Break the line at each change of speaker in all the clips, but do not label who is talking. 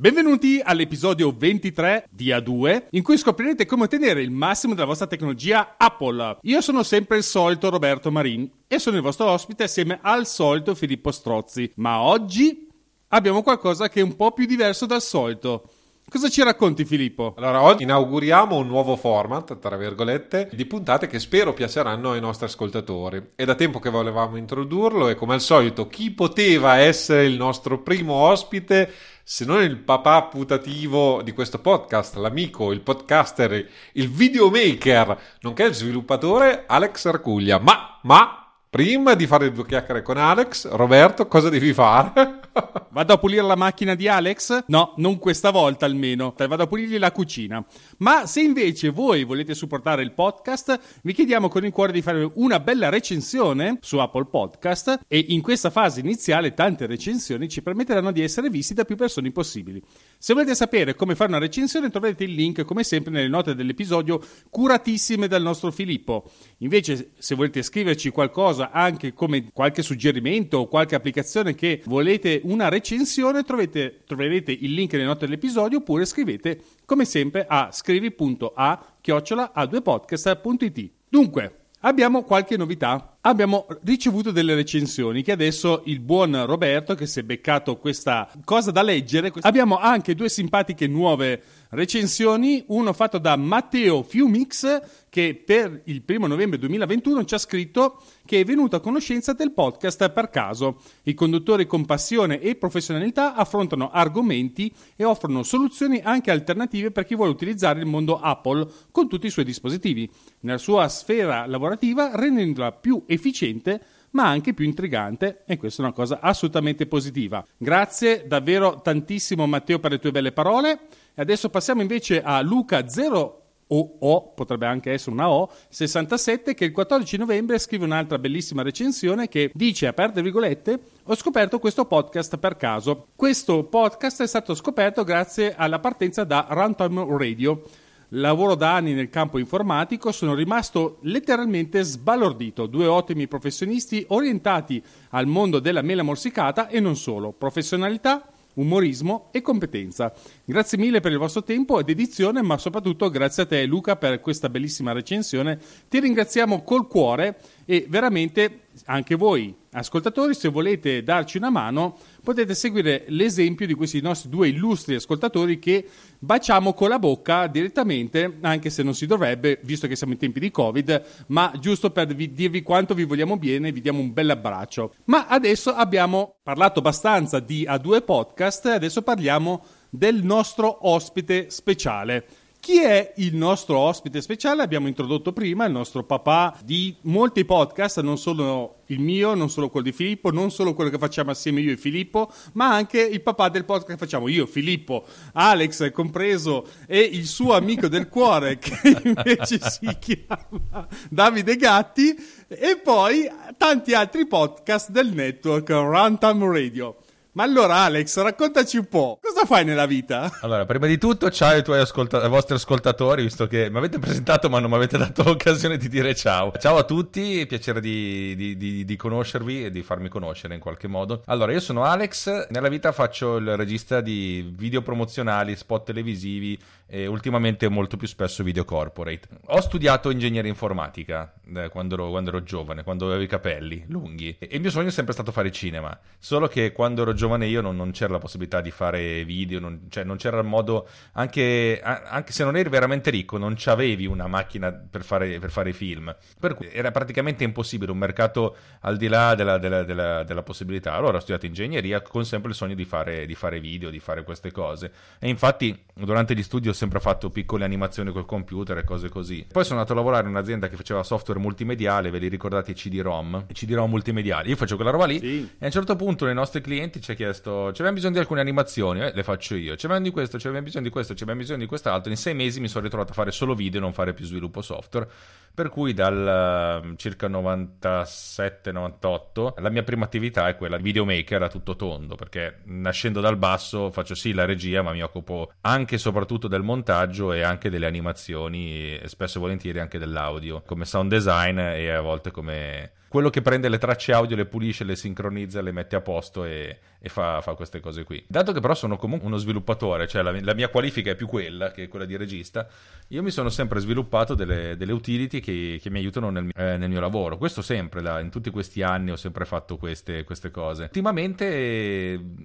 Benvenuti all'episodio 23 di A2, in cui scoprirete come ottenere il massimo della vostra tecnologia Apple. Io sono sempre il solito Roberto Marin e sono il vostro ospite assieme al solito Filippo Strozzi, ma oggi abbiamo qualcosa che è un po' più diverso dal solito. Cosa ci racconti Filippo?
Allora, oggi inauguriamo un nuovo format, tra virgolette, di puntate che spero piaceranno ai nostri ascoltatori. È da tempo che volevamo introdurlo e come al solito chi poteva essere il nostro primo ospite se non il papà putativo di questo podcast, l'amico, il podcaster, il videomaker, nonché il sviluppatore Alex Arcuglia. Ma, ma, Prima di fare due chiacchiere con Alex, Roberto, cosa devi fare?
Vado a pulire la macchina di Alex? No, non questa volta almeno. Vado a pulirgli la cucina. Ma se invece voi volete supportare il podcast, vi chiediamo con il cuore di fare una bella recensione su Apple Podcast e in questa fase iniziale tante recensioni ci permetteranno di essere visti da più persone possibili. Se volete sapere come fare una recensione troverete il link come sempre nelle note dell'episodio curatissime dal nostro Filippo. Invece se volete scriverci qualcosa qualcosa, anche come qualche suggerimento o qualche applicazione che volete una recensione, trovete, troverete il link nelle note dell'episodio oppure scrivete come sempre a scrivi.a chiocciola a2podcast.it. Dunque, abbiamo qualche novità. Abbiamo ricevuto delle recensioni che adesso il buon Roberto, che si è beccato questa cosa da leggere, abbiamo anche due simpatiche nuove recensioni, uno fatto da Matteo Fiumix che per il primo novembre 2021 ci ha scritto che è venuto a conoscenza del podcast per caso. I conduttori con passione e professionalità affrontano argomenti e offrono soluzioni anche alternative per chi vuole utilizzare il mondo Apple con tutti i suoi dispositivi, nella sua sfera lavorativa rendendola più efficiente ma anche più intrigante e questa è una cosa assolutamente positiva. Grazie davvero tantissimo Matteo per le tue belle parole. Adesso passiamo invece a Luca 0 o O, potrebbe anche essere una O, 67, che il 14 novembre scrive un'altra bellissima recensione che dice, aperte virgolette, ho scoperto questo podcast per caso. Questo podcast è stato scoperto grazie alla partenza da Runtime Radio lavoro da anni nel campo informatico, sono rimasto letteralmente sbalordito. Due ottimi professionisti orientati al mondo della mela morsicata e non solo. Professionalità, umorismo e competenza. Grazie mille per il vostro tempo ed edizione, ma soprattutto grazie a te Luca per questa bellissima recensione. Ti ringraziamo col cuore e veramente anche voi ascoltatori, se volete darci una mano, potete seguire l'esempio di questi nostri due illustri ascoltatori che baciamo con la bocca direttamente, anche se non si dovrebbe, visto che siamo in tempi di Covid, ma giusto per vi, dirvi quanto vi vogliamo bene, vi diamo un bel abbraccio. Ma adesso abbiamo parlato abbastanza di A2 Podcast, adesso parliamo del nostro ospite speciale. Chi è il nostro ospite speciale? Abbiamo introdotto prima il nostro papà di molti podcast, non solo il mio, non solo quello di Filippo, non solo quello che facciamo assieme io e Filippo, ma anche il papà del podcast che facciamo io, Filippo, Alex compreso e il suo amico del cuore che invece si chiama Davide Gatti e poi tanti altri podcast del network Runtime Radio. Ma allora Alex, raccontaci un po', cosa fai nella vita?
Allora, prima di tutto, ciao ai tuoi ascolta- ai vostri ascoltatori, visto che mi avete presentato ma non mi avete dato l'occasione di dire ciao. Ciao a tutti, piacere di, di, di, di, conoscervi e di farmi conoscere in qualche modo. Allora, io sono Alex, nella vita faccio il regista di video promozionali, spot televisivi e ultimamente molto più spesso video corporate. Ho studiato ingegneria informatica eh, quando, ero, quando, ero, giovane, quando avevo i capelli lunghi e il mio sogno è sempre stato fare cinema, solo che quando ero giovane io non, non c'era la possibilità di fare video, non, cioè non c'era il modo, anche, anche, se non eri veramente ricco, non avevi una macchina per fare, per fare, film, per cui era praticamente impossibile, un mercato al di là della, della, della, della possibilità. Allora ho studiato ingegneria con sempre il sogno di fare, di fare video, di fare queste cose e infatti durante gli studi ho sempre fatto piccole animazioni col computer e cose così. Poi sono andato a lavorare in un'azienda che faceva software multimediale, ve li ricordate i CD-ROM? I CD-ROM multimediali. Io faccio quella roba lì sì. e a un certo punto nei nostri clienti ci ha chiesto, ci abbiamo bisogno di alcune animazioni, eh, le faccio io. Ci abbiamo di questo, ci abbiamo bisogno di questo, ci abbiamo bisogno di quest'altro. In sei mesi mi sono ritrovato a fare solo video e non fare più sviluppo software. Per cui dal uh, circa 97-98 la mia prima attività è quella videomaker a tutto tondo, perché nascendo dal basso faccio sì la regia, ma mi occupo anche e soprattutto del montaggio e anche delle animazioni e spesso e volentieri anche dell'audio, come sound design e a volte come quello che prende le tracce audio, le pulisce, le sincronizza, le mette a posto e, e fa, fa, queste cose qui. Dato che però sono comunque uno sviluppatore, cioè la, la, mia qualifica è più quella che quella di regista, io mi sono sempre sviluppato delle, delle utility che, che, mi aiutano nel, eh, nel, mio lavoro. Questo sempre, da, in tutti questi anni ho sempre fatto queste, queste cose. Ultimamente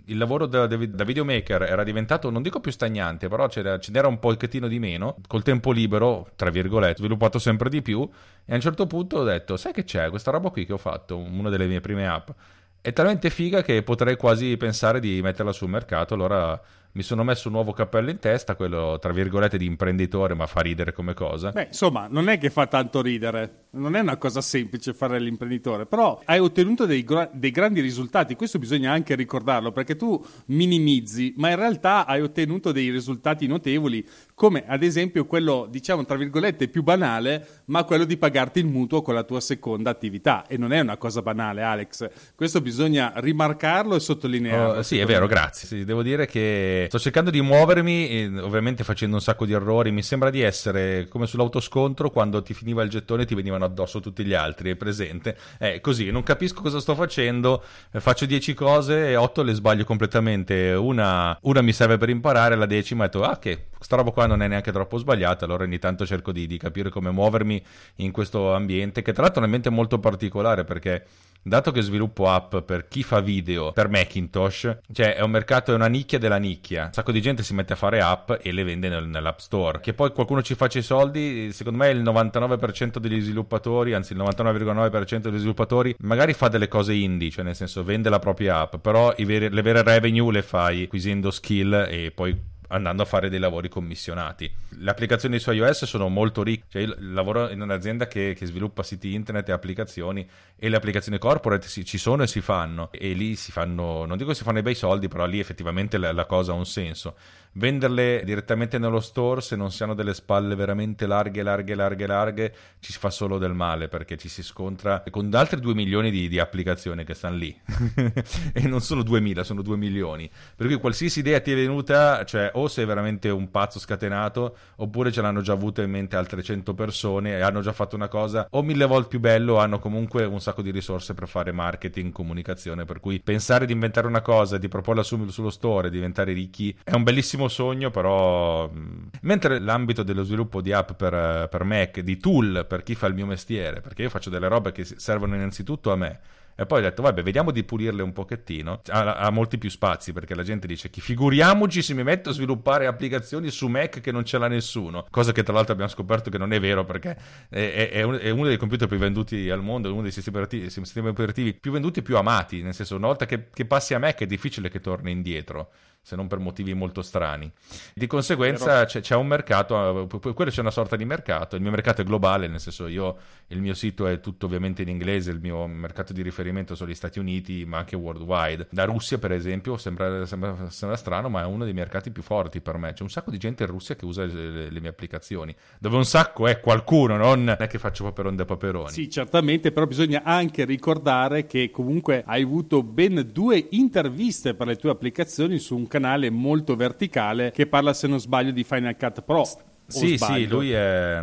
il lavoro da, da, videomaker era diventato, non dico più stagnante, però ce n'era un pochettino di meno. Col tempo libero, tra virgolette, sviluppato sempre di più e a un certo punto ho detto, sai che c'è questa roba qui che ho fatto, una delle mie prime app è talmente figa che potrei quasi pensare di metterla sul mercato. Allora mi sono messo un nuovo cappello in testa, quello tra virgolette di imprenditore, ma fa ridere come cosa.
Beh, insomma, non è che fa tanto ridere, non è una cosa semplice fare l'imprenditore, però hai ottenuto dei, gra- dei grandi risultati, questo bisogna anche ricordarlo, perché tu minimizzi, ma in realtà hai ottenuto dei risultati notevoli, come ad esempio quello, diciamo, tra virgolette, più banale, ma quello di pagarti il mutuo con la tua seconda attività. E non è una cosa banale, Alex, questo bisogna rimarcarlo e sottolinearlo.
Oh, sì, è vero, grazie. Sì, devo dire che sto cercando di muovermi, ovviamente facendo un sacco di errori. Mi sembra di essere come sull'autoscontro quando ti finiva il gettone e ti venivano addosso tutti gli altri. È presente? È così, non capisco cosa sto facendo. Eh, faccio 10 cose e 8 le sbaglio completamente. Una, una mi serve per imparare, la decima ho detto, ah, che sta roba qua non è neanche troppo sbagliata. Allora ogni tanto cerco di, di capire come muovermi in questo ambiente, che tra l'altro è un ambiente molto particolare perché dato che sviluppo app per chi fa video per Macintosh, cioè è un mercato, è una nicchia della nicchia. Un sacco di gente si mette a fare app e le vende nel, nell'app store. Che poi qualcuno ci faccia i soldi, secondo me il 99% degli sviluppatori, anzi il 99,9% degli sviluppatori, magari fa delle cose indie, cioè nel senso vende la propria app, però veri, le vere revenue le fai acquisendo skill e poi andando a fare dei lavori commissionati. Le applicazioni su iOS sono molto ricche, cioè io lavoro in un'azienda che, che sviluppa siti internet e applicazioni e le applicazioni corporate si, ci sono e si fanno. E lì si fanno, non dico che si fanno i bei soldi, però lì effettivamente la, la cosa ha un senso venderle direttamente nello store se non si hanno delle spalle veramente larghe, larghe, larghe, larghe, ci fa solo del male perché ci si scontra con altri 2 milioni di, di applicazioni che stanno lì e non sono 2000, sono 2 milioni. Per cui qualsiasi idea ti è venuta, cioè o sei veramente un pazzo scatenato oppure ce l'hanno già avuto in mente altre 100 persone e hanno già fatto una cosa o mille volte più bello, hanno comunque un sacco di risorse per fare marketing, comunicazione, per cui pensare di inventare una cosa, di proporla su, sullo store, diventare ricchi è un bellissimo bellissimo sogno, però mentre l'ambito dello sviluppo di app per, per Mac, di tool per chi fa il mio mestiere, perché io faccio delle robe che servono innanzitutto a me, e poi ho detto, vabbè, vediamo di pulirle un pochettino. Ha, ha, molti più spazi perché la gente dice che figuriamoci se mi metto a sviluppare applicazioni su Mac che non ce l'ha nessuno. Cosa che tra l'altro abbiamo scoperto che non è vero perché è, è, è uno dei computer più venduti al mondo, uno dei sistemi operativi, sistemi operativi più venduti e più amati. Nel senso, una volta che, che passi a Mac è difficile che torni indietro se non per motivi molto strani. Di conseguenza c'è, c'è, un mercato, quello c'è una sorta di mercato, il mio mercato è globale, nel senso io, il mio sito è tutto ovviamente in inglese, il mio mercato di riferimento sono gli Stati Uniti, ma anche worldwide. La Russia, per esempio, sembra, sembra, sembra strano, ma è uno dei mercati più forti per me. C'è un sacco di gente in Russia che usa le, le mie applicazioni, dove un sacco è qualcuno, non è che faccio paperone da paperoni.
Sì, certamente, però bisogna anche ricordare che comunque hai avuto ben due interviste per le tue applicazioni su un canale molto verticale che parla, se non sbaglio, di Final Cut Pro.
Sì, sì, lui è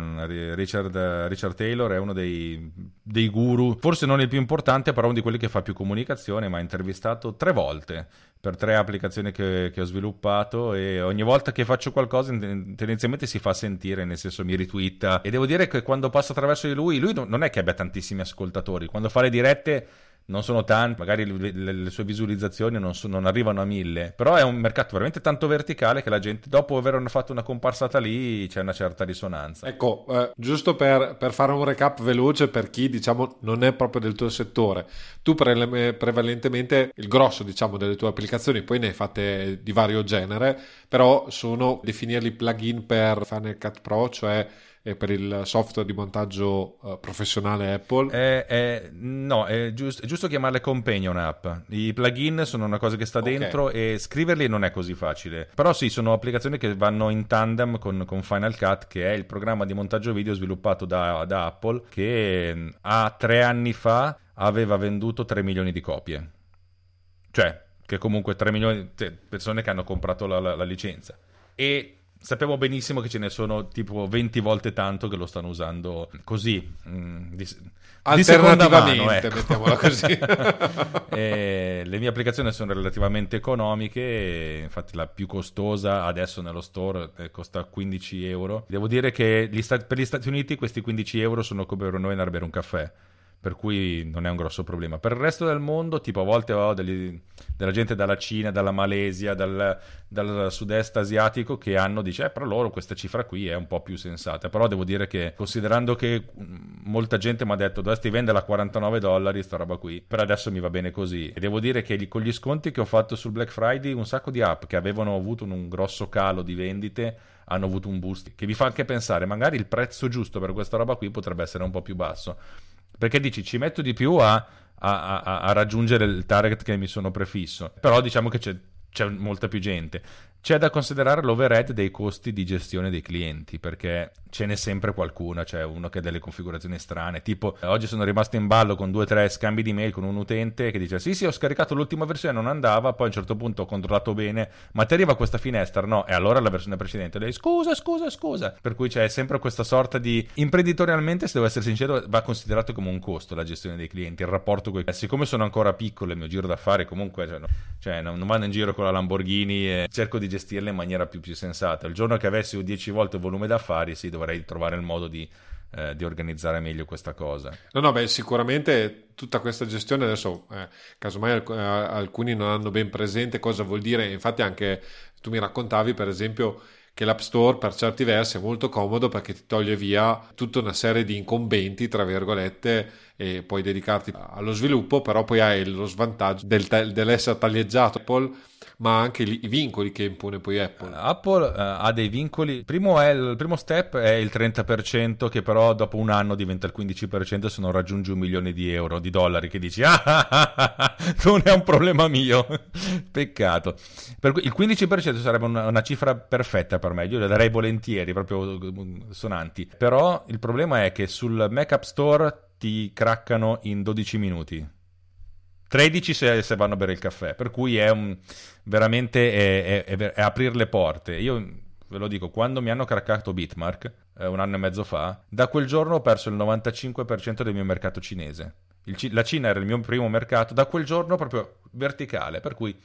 Richard, Richard, Taylor, è uno dei, dei, guru, forse non il più importante, però uno di quelli che fa più comunicazione, mi ha intervistato tre volte per tre applicazioni che, che, ho sviluppato e ogni volta che faccio qualcosa tendenzialmente si fa sentire, nel senso mi ritwitta. E devo dire che quando passo attraverso di lui, lui non è che abbia tantissimi ascoltatori, quando fa le dirette non sono tanti, magari le, le, le sue visualizzazioni non, so, non, arrivano a mille, però è un mercato veramente tanto verticale che la gente, dopo aver fatto una comparsata lì, c'è una certa risonanza.
Ecco, eh, giusto per, per, fare un recap veloce per chi diciamo non è proprio del tuo settore, tu pre- prevalentemente il grosso diciamo delle tue applicazioni, poi ne hai fatte di vario genere, però sono definirli plugin per Final Cut Pro, cioè e per il software di montaggio uh, professionale Apple?
Eh, eh, no, è, giust- è, giusto chiamarle companion app. I plugin sono una cosa che sta okay. dentro e scriverli non è così facile. Però sì, sono applicazioni che vanno in tandem con, con Final Cut, che è il programma di montaggio video sviluppato da, da Apple, che mm, a tre anni fa aveva venduto 3 milioni di copie. Cioè, che comunque 3 milioni di persone che hanno comprato la, la, la licenza. E sappiamo benissimo che ce ne sono tipo 20 volte tanto che lo stanno usando così. mm, di, di seconda mano,
Alternativamente,
ecco.
mettiamola così.
E le mie applicazioni sono relativamente economiche, infatti la più costosa adesso nello store eh, costa 15 euro. Devo dire che gli Stati- per gli Stati Uniti questi 15 euro sono come per noi andare a bere un caffè. Per cui non è un grosso problema. Per il resto del mondo, tipo a volte ho degli- della gente dalla Cina, dalla Malesia, dal, dal sud-est asiatico che hanno, dice, eh, per loro questa cifra qui è un po' più sensata. Però devo dire che, considerando che mh, molta gente mi ha detto dovresti venderla a 49 dollari, sta roba qui, per adesso mi va bene così. E devo dire che con gli sconti che ho fatto sul Black Friday, un sacco di app che avevano avuto un, un grosso calo di vendite hanno avuto un boost che vi fa anche pensare magari il prezzo giusto per questa roba qui potrebbe essere un po' più basso perché dici ci metto di più a, a- a- a raggiungere il target che mi sono prefisso. Però diciamo che c'è, c'è molta più gente c'è da considerare l'overhead dei costi di gestione dei clienti perché ce n'è sempre qualcuna c'è uno che ha delle configurazioni strane tipo eh, oggi sono rimasto in ballo con due o tre scambi di mail con un utente che dice sì sì ho scaricato l'ultima versione non andava poi a un certo punto ho controllato bene ma ti arriva questa finestra? No e allora la versione precedente lei scusa scusa scusa per cui c'è sempre questa sorta di imprenditorialmente se devo essere sincero va considerato come un costo la gestione dei clienti il rapporto con i siccome sono ancora piccolo il mio giro d'affari comunque cioè, no- cioè, non, non vado in giro con la Lamborghini e cerco di gestirla in maniera più, più sensata. Il giorno che avessi 10 volte il volume d'affari sì dovrei trovare il modo di, eh, di organizzare meglio questa cosa.
No, no, beh, sicuramente tutta questa gestione adesso, eh, casomai alc- eh, alcuni non hanno ben presente cosa vuol dire, infatti anche tu mi raccontavi per esempio che l'App Store per certi versi è molto comodo perché ti toglie via tutta una serie di incombenti, tra virgolette, e puoi dedicarti allo sviluppo, però poi hai lo svantaggio del ta- dell'essere taglieggiato. Apple, ma anche i vincoli che impone poi Apple.
Apple eh, ha dei vincoli. Il primo, è il, primo step è il 30%, che però dopo un anno diventa il 15% se non raggiungi un milione di euro, di dollari, che dici, ah, ah, ah, ah, ah, non è un problema mio. Peccato. Per il 15% sarebbe una, una cifra perfetta per me, io le darei volentieri, proprio mm, sonanti. Però il problema è che sul Mac App Store ti craccano in 12 minuti. 13 se, se vanno a bere il caffè, per cui è un, veramente è, è- è- aprire le porte. Io ve lo dico, quando mi hanno craccato Bitmark, eh, un anno e mezzo fa, da quel giorno ho perso il 95% del mio mercato cinese. Ci- la Cina era il mio primo mercato, da quel giorno proprio verticale, per cui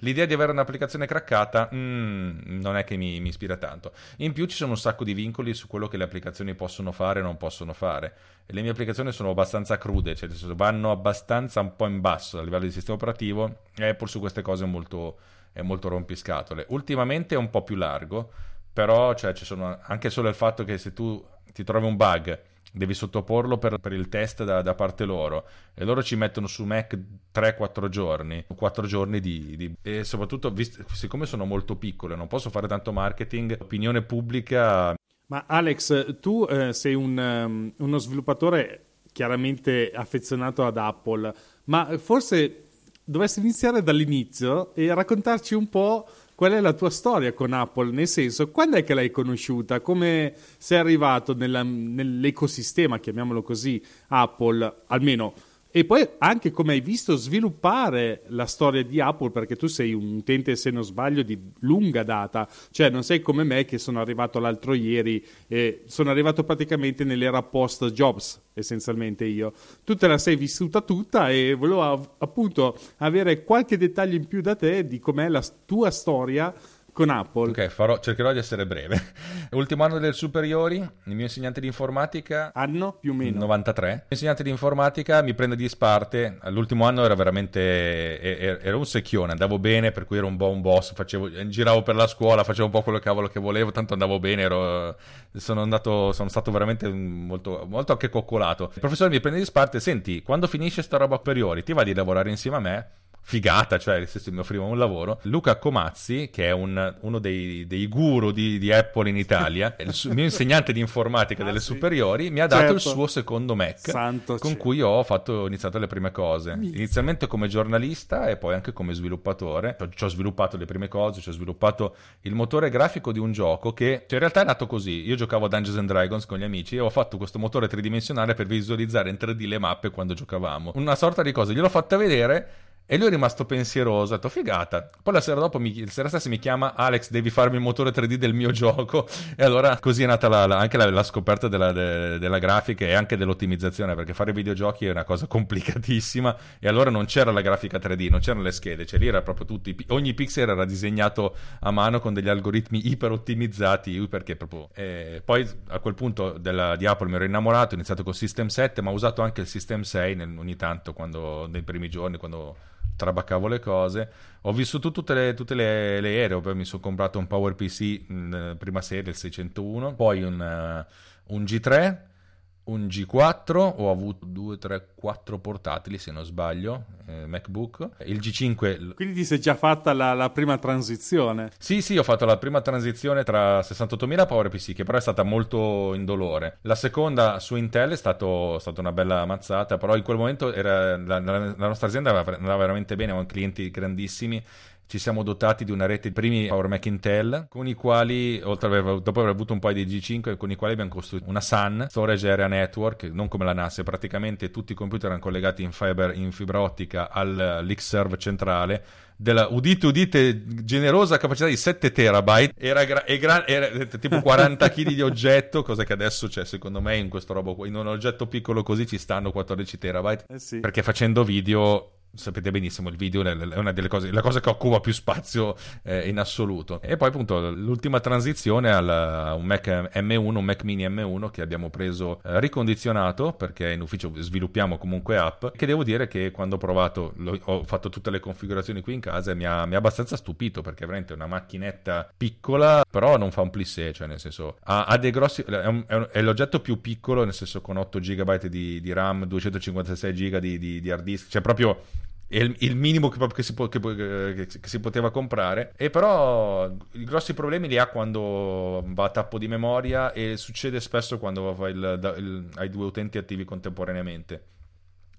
l'idea di avere un'applicazione craccata mm, non è che mi, mi ispira tanto. In più ci sono un sacco di vincoli su quello che le applicazioni possono fare e non possono fare. E le mie applicazioni sono abbastanza crude, cioè vanno abbastanza un po' in basso a livello di sistema operativo e Apple su queste cose è molto, è molto rompiscatole. Ultimamente è un po' più largo, però cioè, ci sono anche solo il fatto che se tu ti trovi un bug devi sottoporlo per, per il test da, da parte loro. E loro ci mettono su Mac 3-4 giorni 4 giorni di, di- e soprattutto vist- siccome sono molto piccole non posso fare tanto marketing opinione pubblica.
Ma Alex, tu eh, sei un, ehm, uno sviluppatore chiaramente affezionato ad Apple, ma forse dovresti iniziare dall'inizio e raccontarci un po' qual è la tua storia con Apple, nel senso, quando è che l'hai conosciuta? Come sei arrivato nella- nell'ecosistema, chiamiamolo così, Apple, almeno e poi anche come hai visto sviluppare la storia di Apple, perché tu sei un utente, se non sbaglio, di lunga data, cioè non sei come me che sono arrivato l'altro ieri e sono arrivato praticamente nell'era post Jobs, essenzialmente io. Tu te la sei vissuta tutta e volevo appunto avere qualche dettaglio in più da te di com'è la tua storia con Apple.
ok farò- cercherò di essere breve ultimo anno delle superiori il mio insegnante di informatica
Anno più o meno.
93. L'insegnante di informatica mi prende di sparte. All'ultimo anno era veramente era un secchione, andavo bene, per cui ero un po' un boss, facevo, giravo per la scuola, facevo un po' quello cavolo che volevo, tanto andavo bene, ero- sono, andato, sono stato veramente molto, molto anche coccolato. Il professore mi prende di sparte, senti, quando finisce sta roba superiori, ti va di lavorare insieme a me? Figata, cioè nel senso mi offriva un lavoro. Luca Comazzi, che è un- uno dei, dei guru di, di Apple in Italia, il su- mio insegnante di informatica
Ah,
delle
sì.
superiori, mi ha dato il
Certo.
suo secondo Mac
Santo
con
cielo.
cui ho fatto, ho iniziato le prime cose. Inizialmente come giornalista e poi anche come sviluppatore. Ci ho sviluppato le prime cose, ci ho sviluppato il motore grafico di un gioco che cioè, in realtà è nato così. Io giocavo a Dungeons and Dragons con gli amici e ho fatto questo motore tridimensionale per visualizzare in 3D le mappe quando giocavamo. Una sorta di cosa, gliel'ho fatta vedere E lui è rimasto pensieroso, ha detto figata. Poi la sera dopo, mi, la sera stessa mi chiama Alex, devi farmi il motore 3D del mio gioco. E allora così è nata la, la, anche la, la scoperta della, de, della, grafica e anche dell'ottimizzazione, perché fare videogiochi è una cosa complicatissima. E allora non c'era la grafica 3D, non c'erano le schede, cioè lì era proprio tutti, ogni pixel era disegnato a mano con degli algoritmi iper ottimizzati, perché proprio... Eh, poi a quel punto della, di Apple mi ero innamorato, ho iniziato con System 7, ma ho usato anche il System 6 nel, ogni tanto, quando, nei primi giorni, quando trabaccavo le cose. Ho vissuto tutte le, tutte le, le ere, poi mi sono comprato un PowerPC prima serie, il 601, poi un, uh, un G3 un G4, ho avuto 2, 3, 4 portatili se non sbaglio, eh, MacBook. Il G5...
Quindi ti sei già fatta la, la, prima transizione?
Sì, sì, ho fatto la prima transizione tra 68.000 e PowerPC, che però è stata molto indolore. La seconda su Intel è stato, stata una bella mazzata, però in quel momento era, la, la, la nostra azienda andava veramente bene, avevamo clienti grandissimi ci siamo dotati di una rete di primi Power Mac Intel con i quali, oltre ad aver, dopo aver avuto un paio di G5, con i quali abbiamo costruito una SAN, Storage Area Network, non come la NAS, praticamente tutti i computer erano collegati in, fiber, in fibra ottica all'Xserve centrale della udite udite generosa capacità di 7 terabyte era, gra- gra- era tipo 40 kg di oggetto cosa che adesso c'è secondo me in questo robo in un oggetto piccolo così ci stanno 14 terabyte
eh sì.
perché facendo video sapete benissimo, il video è una delle cose, la cosa che occupa più spazio eh, in assoluto. E poi appunto l'ultima transizione a un Mac M1, un Mac mini M1 che abbiamo preso eh, ricondizionato perché in ufficio sviluppiamo comunque app, che devo dire che quando ho provato, lo, ho fatto tutte le configurazioni qui in casa e mi ha, mi ha abbastanza stupito perché veramente è una macchinetta piccola, però non fa un plissé, cioè nel senso ha, ha dei grossi, è, un, è, un, è, l'oggetto più piccolo, nel senso con 8 GB di, di RAM, 256 GB di, di, di hard disk, cioè proprio è il, il minimo che, che, si po- che, che, si poteva comprare. E però i grossi problemi li ha quando va a tappo di memoria e succede spesso quando il, il, hai due utenti attivi contemporaneamente.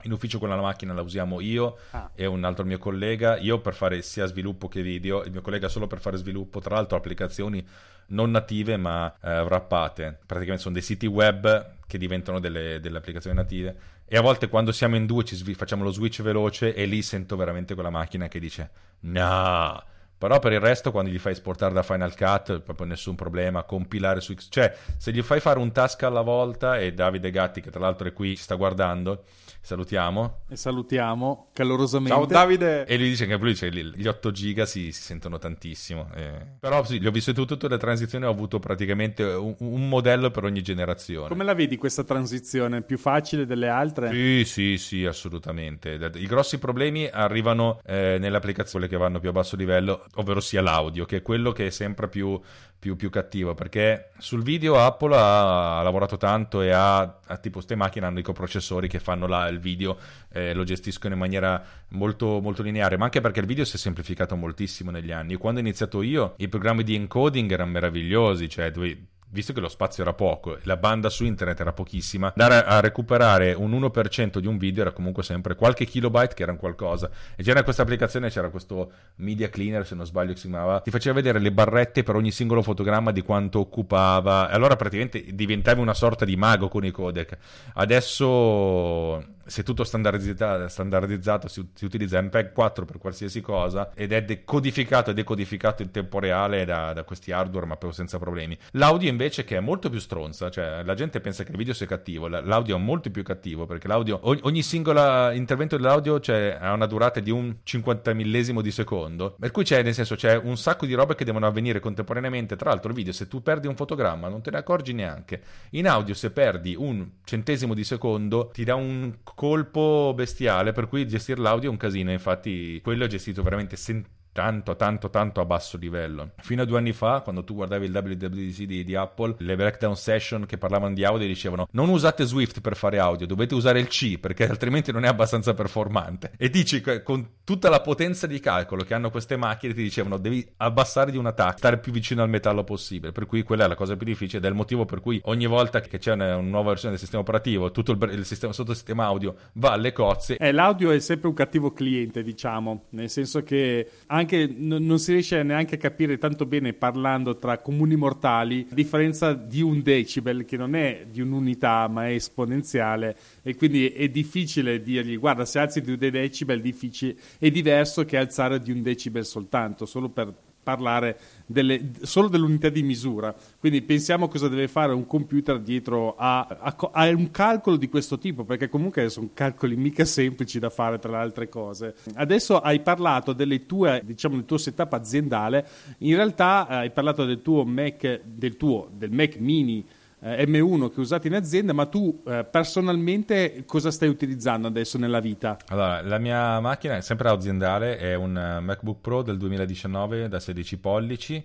In ufficio con la macchina la usiamo io ah. e un altro mio collega, io per fare sia sviluppo che video, il mio collega solo per fare sviluppo, tra l'altro applicazioni non native ma eh, wrappate, praticamente sono dei siti web che diventano delle, delle applicazioni native e a volte quando siamo in due sv- facciamo lo switch veloce e lì sento veramente quella macchina che dice no. Però per il resto, quando gli fai esportare da Final Cut, proprio nessun problema. Compilare su X. Cioè, se gli fai fare un task alla volta, e Davide Gatti, che tra l'altro è qui, ci sta guardando, salutiamo.
E salutiamo calorosamente.
Ciao Davide!
E lui dice che lui cioè, gli 8 giga si, si sentono tantissimo. Eh. Però sì, li ho visto tutte le transizioni, ho avuto praticamente un, un, modello per ogni generazione.
Come la vedi questa transizione? Più facile delle altre?
Sì, sì, sì, assolutamente. I grossi problemi arrivano eh, nelle applicazioni che vanno più a basso livello, ovvero sia l'audio, che è quello che è sempre più più, più, cattivo perché sul video Apple ha, ha lavorato tanto e ha, ha tipo queste macchine hanno i coprocessori che fanno il video eh, lo gestiscono in maniera molto, molto lineare ma anche perché il video si è semplificato moltissimo negli anni quando ho iniziato io i programmi di encoding erano meravigliosi cioè dovevi visto che lo spazio era poco la banda su internet era pochissima, andare a recuperare un 1% di un video era comunque sempre qualche kilobyte che erano qualcosa. E c'era questa applicazione, c'era questo media cleaner, se non sbaglio si chiamava, ti faceva vedere le barrette per ogni singolo fotogramma di quanto occupava. E allora praticamente diventavi una sorta di mago con i codec. Adesso se tutto standardizzato, standardizzato si, si, utilizza MPEG 4 per qualsiasi cosa ed è decodificato e decodificato in tempo reale da, da questi hardware ma senza problemi. L'audio invece che è molto più stronza, cioè la gente pensa che il video sia cattivo, l'audio è molto più cattivo perché l'audio, ogni, ogni singolo intervento dell'audio cioè, ha una durata di un 50 millesimo di secondo, per cui c'è nel senso c'è un sacco di robe che devono avvenire contemporaneamente, tra l'altro il video se tu perdi un fotogramma non te ne accorgi neanche, in audio se perdi un centesimo di secondo ti dà un colpo bestiale, per cui gestire l'audio è un casino. Infatti, quello è gestito veramente sen- tanto, tanto, tanto a basso livello. Fino a due anni fa, quando tu guardavi il WWDC di, di, Apple, le breakdown session che parlavano di audio dicevano non usate Swift per fare audio, dovete usare il C perché altrimenti non è abbastanza performante. E dici con tutta la potenza di calcolo che hanno queste macchine ti dicevano devi abbassare di una tacca, stare più vicino al metallo possibile. Per cui quella è la cosa più difficile ed è il motivo per cui ogni volta che c'è una, una nuova versione del sistema operativo, tutto il, il sistema, sottosistema audio va alle cozze.
Eh, l'audio è sempre un cattivo cliente, diciamo, nel senso che anche anche n- non si riesce neanche a capire tanto bene parlando tra comuni mortali, a differenza di un decibel che non è di un'unità ma è esponenziale e quindi è difficile dirgli guarda se alzi di un decibel è diverso che alzare di un decibel soltanto, solo per parlare delle, solo dell'unità di misura. Quindi pensiamo cosa deve fare un computer dietro a, a, a, un calcolo di questo tipo, perché comunque sono calcoli mica semplici da fare tra le altre cose. Adesso hai parlato tue, diciamo, del tuo setup aziendale, in realtà eh, hai parlato del tuo Mac, del tuo, del Mac mini eh, M1 che usate in azienda, ma tu eh, personalmente cosa stai utilizzando adesso nella vita?
Allora, la mia macchina è sempre aziendale, è un eh, MacBook Pro del 2019 da 16 pollici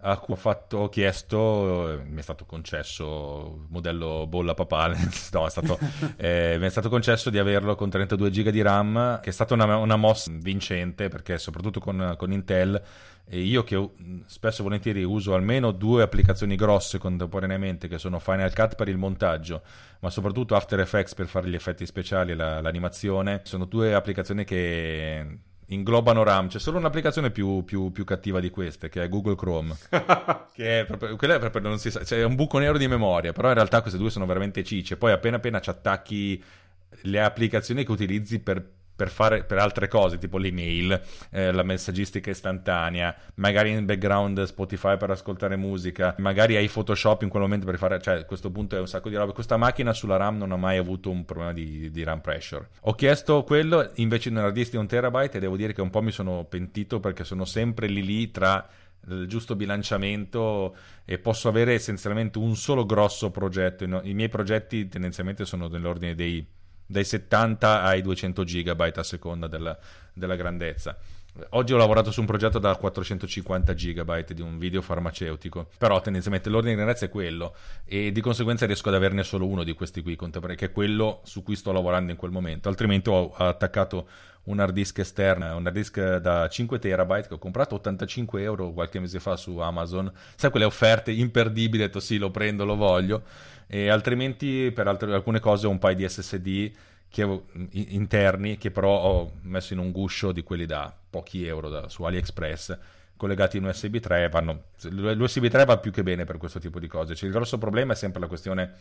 a cui ho, fatto, ho chiesto, eh, mi è stato concesso, modello bolla papale, no, è stato, eh, mi è stato concesso di averlo con 32 GB di RAM, che è stata una, una mossa vincente perché soprattutto con, con Intel e io che spesso e volentieri uso almeno due applicazioni grosse contemporaneamente che sono Final Cut per il montaggio ma soprattutto After Effects per fare gli effetti speciali e la, l'animazione sono due applicazioni che inglobano RAM. C'è solo un'applicazione più, più, più cattiva di queste, che è Google Chrome. che è proprio, quella è proprio, non si sa, cioè è un buco nero di memoria, però in realtà queste due sono veramente cicce. Poi appena appena ci attacchi le applicazioni che utilizzi per per, fare, per altre cose, tipo l'email, eh, la messaggistica istantanea, magari in background Spotify per ascoltare musica, magari hai Photoshop in quel momento per fare, cioè a questo punto è un sacco di roba. Questa macchina sulla RAM non ha mai avuto un problema di, di RAM pressure. Ho chiesto quello invece hard disk di un terabyte e devo dire che un po' mi sono pentito perché sono sempre lì lì tra il giusto bilanciamento e posso avere essenzialmente un solo grosso progetto. I miei progetti tendenzialmente sono nell'ordine dei dai 70 ai 200 gigabyte a seconda della, della grandezza. Oggi ho lavorato su un progetto da 450 GB di un video farmaceutico, però tendenzialmente l'ordine di grandezza è quello e di conseguenza riesco ad averne solo uno di questi qui, che è quello su cui sto lavorando in quel momento, altrimenti ho attaccato un hard disk esterno, un hard disk da 5 terabyte che ho comprato 85 euro qualche mese fa su Amazon, sai quelle offerte imperdibili, ho detto sì lo prendo, lo voglio e altrimenti per altre, alcune cose ho un paio di SSD che, interni che però ho messo in un guscio di quelli da pochi euro da, su AliExpress collegati in USB 3 vanno, l'USB 3 va più che bene per questo tipo di cose cioè, il grosso problema è sempre la questione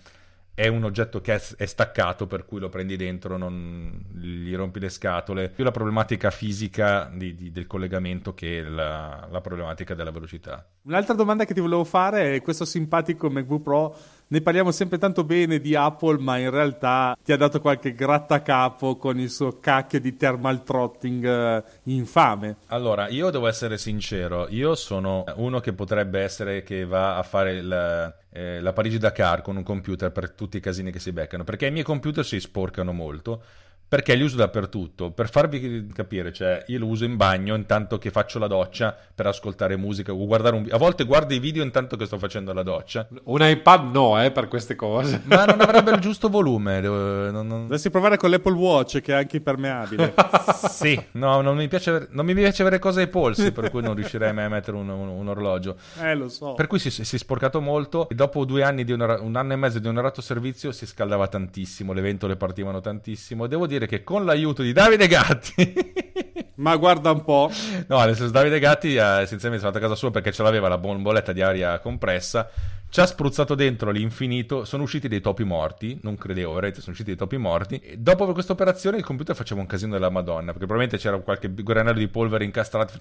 è un oggetto che è, staccato per cui lo prendi dentro, non gli rompi le scatole, più la problematica fisica di, di, del collegamento che la, la, problematica della velocità.
Un'altra domanda che ti volevo fare è questo simpatico MacBook Pro, ne parliamo sempre tanto bene di Apple, ma in realtà ti ha dato qualche grattacapo con il suo cacchio di thermal throttling eh, infame.
Allora, io devo essere sincero, io sono uno che potrebbe essere che va a fare il eh, la Parigi-Dakar con un computer per tutti i casini che si beccano, perché i miei computer si sporcano molto perché li uso dappertutto. Per farvi capire, cioè, io lo uso in bagno intanto che faccio la doccia per ascoltare musica o guardare un video. A volte guardo i video intanto che sto facendo la doccia.
Un iPad no, eh, per queste cose.
Ma non avrebbe il giusto volume. Non,
non... Dovresti provare con l'Apple Watch che è anche impermeabile.
sì, no, non mi, piace, non mi piace avere cose ai polsi, per cui non riuscirei mai a mettere un, un, un orologio.
Eh, lo so.
Per cui si, si è sporcato molto e dopo due anni di un, un anno e mezzo di un errato servizio si scaldava tantissimo, le ventole partivano tantissimo. Devo dire dire che con l'aiuto di Davide Gatti
Ma guarda un po'.
No, nel senso Davide Gatti ha essenzialmente è a casa sua perché ce l'aveva la bomboletta di aria compressa. Ci ha spruzzato dentro l'infinito. Sono usciti dei topi morti. Non credevo, veramente, sono usciti dei topi morti. E dopo questa operazione il computer faceva un casino della Madonna. Perché probabilmente c'era qualche granello di polvere incastrato.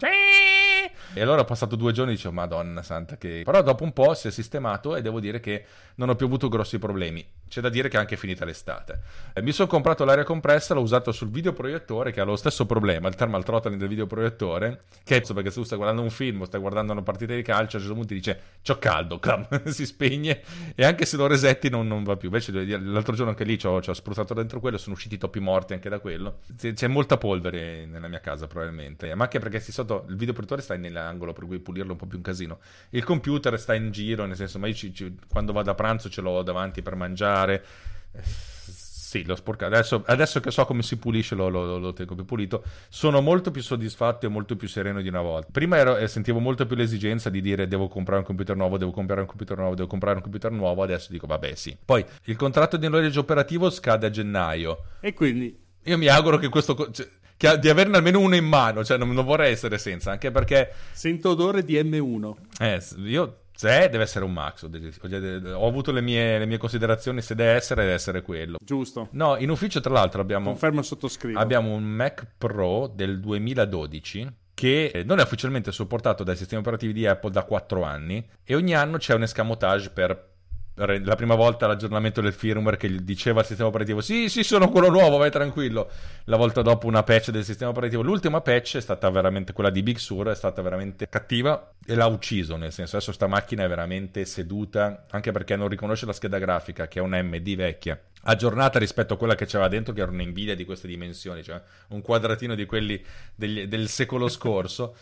E allora ho passato due giorni e dicevo, Madonna santa che... Però dopo un po' si è sistemato e devo dire che non ho più avuto grossi problemi. C'è da dire che è anche finita l'estate. Eh, mi sono comprato l'aria compressa, l'ho usato sul videoproiettore che ha lo stesso problema, il thermal throttling del videoproiettore, che è perché se tu stai guardando un film o stai guardando una partita di calcio, a un certo punto ti dice, c'ho caldo, clam, si spegne e anche se lo resetti non, non va più. Invece l'altro giorno anche lì ci ho, spruzzato dentro quello, sono usciti topi morti anche da quello. C'è molta polvere nella mia casa probabilmente, ma anche perché sotto il videoproiettore sta nella angolo, per cui pulirlo è un po' più un casino. Il computer sta in giro, nel senso, ma io ci, ci, quando vado a pranzo ce l'ho davanti per mangiare. Eh, sì, l'ho sporcato. Adesso, adesso, che so come si pulisce, lo, lo, lo, tengo più pulito. Sono molto più soddisfatto e molto più sereno di una volta. Prima ero, eh, sentivo molto più l'esigenza di dire devo comprare un computer nuovo, devo comprare un computer nuovo, devo comprare un computer nuovo. Adesso dico vabbè, sì. Poi il contratto di noleggio operativo scade a gennaio.
E quindi
io mi auguro che questo. Cioè, che- di averne almeno uno in mano, cioè non, non vorrei essere senza, anche perché
Sento odore di M1.
eh, io se deve essere un Max, ho, ho avuto le mie, le mie considerazioni, se deve essere deve essere quello.
Giusto.
No, in ufficio tra l'altro abbiamo
Confermo sottoscrivo.
Abbiamo un Mac Pro del 2012 che eh, non è ufficialmente supportato dai sistemi operativi di Apple da 4 anni e ogni anno c'è un escamotage per la prima volta l'aggiornamento del firmware che diceva al sistema operativo sì sì sono quello nuovo vai tranquillo la volta dopo una patch del sistema operativo l'ultima patch è stata veramente quella di Big Sur è stata veramente cattiva e l'ha ucciso nel senso adesso sta macchina è veramente seduta anche perché non riconosce la scheda grafica che è una MD vecchia aggiornata rispetto a quella che c'era dentro, che era una Nvidia di queste dimensioni, cioè un quadratino di quelli degli- del secolo scorso.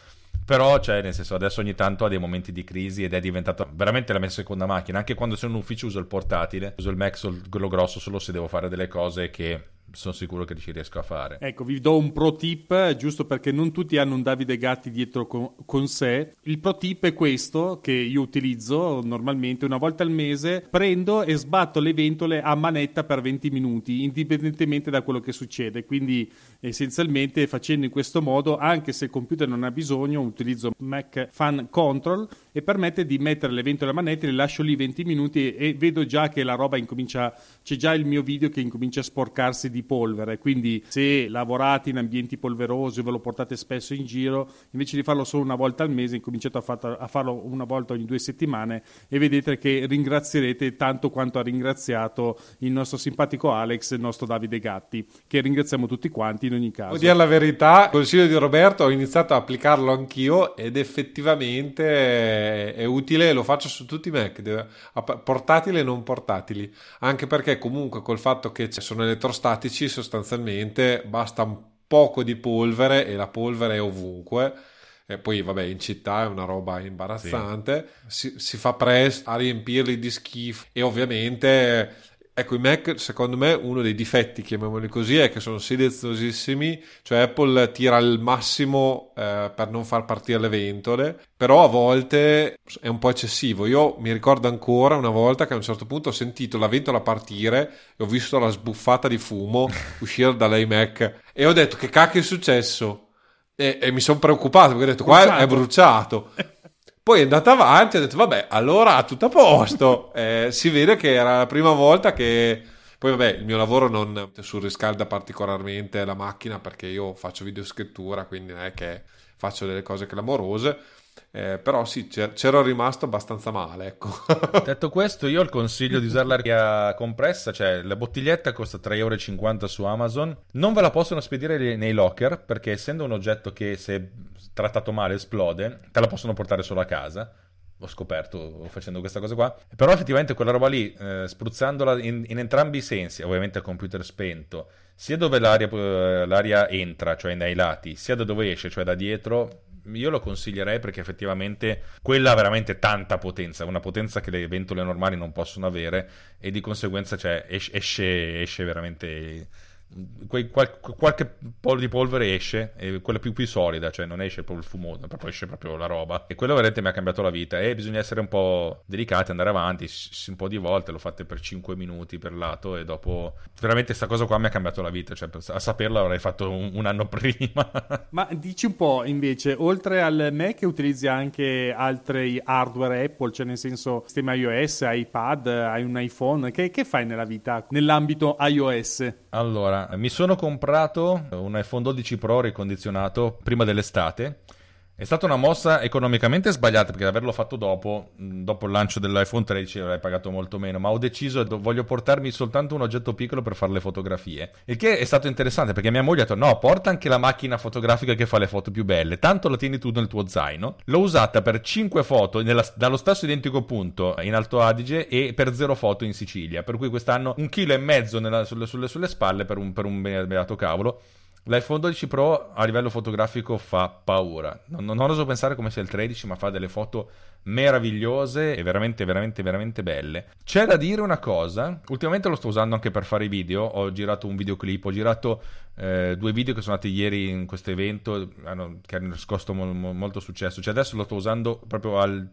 Però, cioè, nel senso, adesso ogni tanto ha dei momenti di crisi ed è diventata veramente la mia seconda macchina. Anche quando sono in ufficio uso il portatile, uso il Mac, quello grosso, solo se devo fare delle cose che sono sicuro che ci riesco a fare.
Ecco, vi do un pro tip, eh, giusto perché non tutti hanno un Davide Gatti dietro con, con sé. Il pro tip è questo, che io utilizzo normalmente una volta al mese, prendo e sbatto le ventole a manetta per 20 minuti, indipendentemente da quello che succede. Quindi essenzialmente facendo in questo modo, anche se il computer non ha bisogno, utilizzo Mac Fan Control e permette di mettere le ventole a manetta, le lascio lì 20 minuti e, e vedo già che la roba incomincia, c'è già il mio video che incomincia a sporcarsi di polvere, quindi se lavorate in ambienti polverosi ve lo portate spesso in giro, invece di farlo solo una volta al mese, incominciate a, far- a farlo una volta ogni due settimane e vedete che ringrazierete tanto quanto ha ringraziato il nostro simpatico Alex e il nostro Davide Gatti, che ringraziamo tutti quanti in ogni caso.
Devo dire la verità, consiglio di Roberto, ho iniziato a applicarlo anch'io ed effettivamente è, è utile, lo faccio su tutti i Mac, portatili e non portatili, anche perché comunque col fatto che sono elettrostatici sostanzialmente basta un poco di polvere e la polvere è ovunque. E poi, vabbè, in città è una roba imbarazzante. Si, si fa presto a riempirli di schifo. E ovviamente, ecco, i Mac, secondo me, uno dei difetti, chiamiamoli così, è che sono silenziosissimi. Cioè, Apple tira il massimo eh, per non far partire le ventole. Però a volte è un po' eccessivo. Io mi ricordo ancora una volta che a un certo punto ho sentito la ventola partire e ho visto la sbuffata di fumo uscire dall'iMac. E ho detto: Che cacchio è successo? E, e mi sono preoccupato perché ho detto: Qua è bruciato. Poi è andata avanti e ho detto: Vabbè, allora tutto a posto. Eh, si vede che era la prima volta che. Poi, vabbè, il mio lavoro non surriscalda particolarmente la macchina perché io faccio videoscrittura, quindi non è che faccio delle cose clamorose. Eh, però sì, c'er- c'ero rimasto abbastanza male, ecco.
Detto questo, io il consiglio di usare l'aria compressa, cioè la bottiglietta costa 3,50 euro su Amazon. Non ve la possono spedire nei locker perché essendo un oggetto che se trattato male esplode, te la possono portare solo a casa. Ho scoperto facendo questa cosa qua. Però effettivamente quella roba lì, eh, spruzzandola in, in entrambi i sensi, ovviamente a computer spento, sia dove l'aria, l'aria entra, cioè dai lati, sia da dove esce, cioè da dietro, io lo consiglierei perché effettivamente quella ha veramente tanta potenza, una potenza che le ventole normali non possono avere e di conseguenza cioè, es- esce, esce veramente quei- qual- qualche po' di polvere esce e quella più, più solida, cioè non esce proprio il fumo, proprio esce proprio la roba e quello veramente mi ha cambiato la vita e bisogna essere un po' delicati, andare avanti un po' di volte, l'ho fatte per 5 minuti per lato e dopo veramente questa cosa qua mi ha cambiato la vita, cioè a saperla avrei fatto un, un anno prima.
Ma dici un po' invece, oltre al Mac utilizzi anche altri hardware Apple, cioè nel senso sistema iOS, iPad, hai un iPhone, che, che fai nella vita nell'ambito iOS?
Allora, mi sono comprato un iPhone 12 Pro ricondizionato prima dell'estate. È stata una mossa economicamente sbagliata perché averlo fatto dopo, dopo il lancio dell'iPhone 13 avrei pagato molto meno, ma ho deciso voglio portarmi soltanto un oggetto piccolo per fare le fotografie. Il che è stato interessante perché mia moglie ha detto no, porta anche la macchina fotografica che fa le foto più belle, tanto la tieni tu nel tuo zaino. L'ho usata per 5 foto nella- dallo stesso identico punto in Alto Adige e per 0 foto in Sicilia, per cui quest'anno un chilo e mezzo nella- sulle, sulle- sulle spalle per un, per un be- beato cavolo. L'iPhone 12 Pro a livello fotografico fa paura. Non, non oso pensare come sia il 13, ma fa delle foto meravigliose e veramente, veramente, veramente belle. C'è da dire una cosa: ultimamente lo sto usando anche per fare i video. Ho girato un videoclip, ho girato eh, due video che sono andati ieri in questo evento che hanno riscosso mo- molto successo. Cioè, adesso lo sto usando proprio al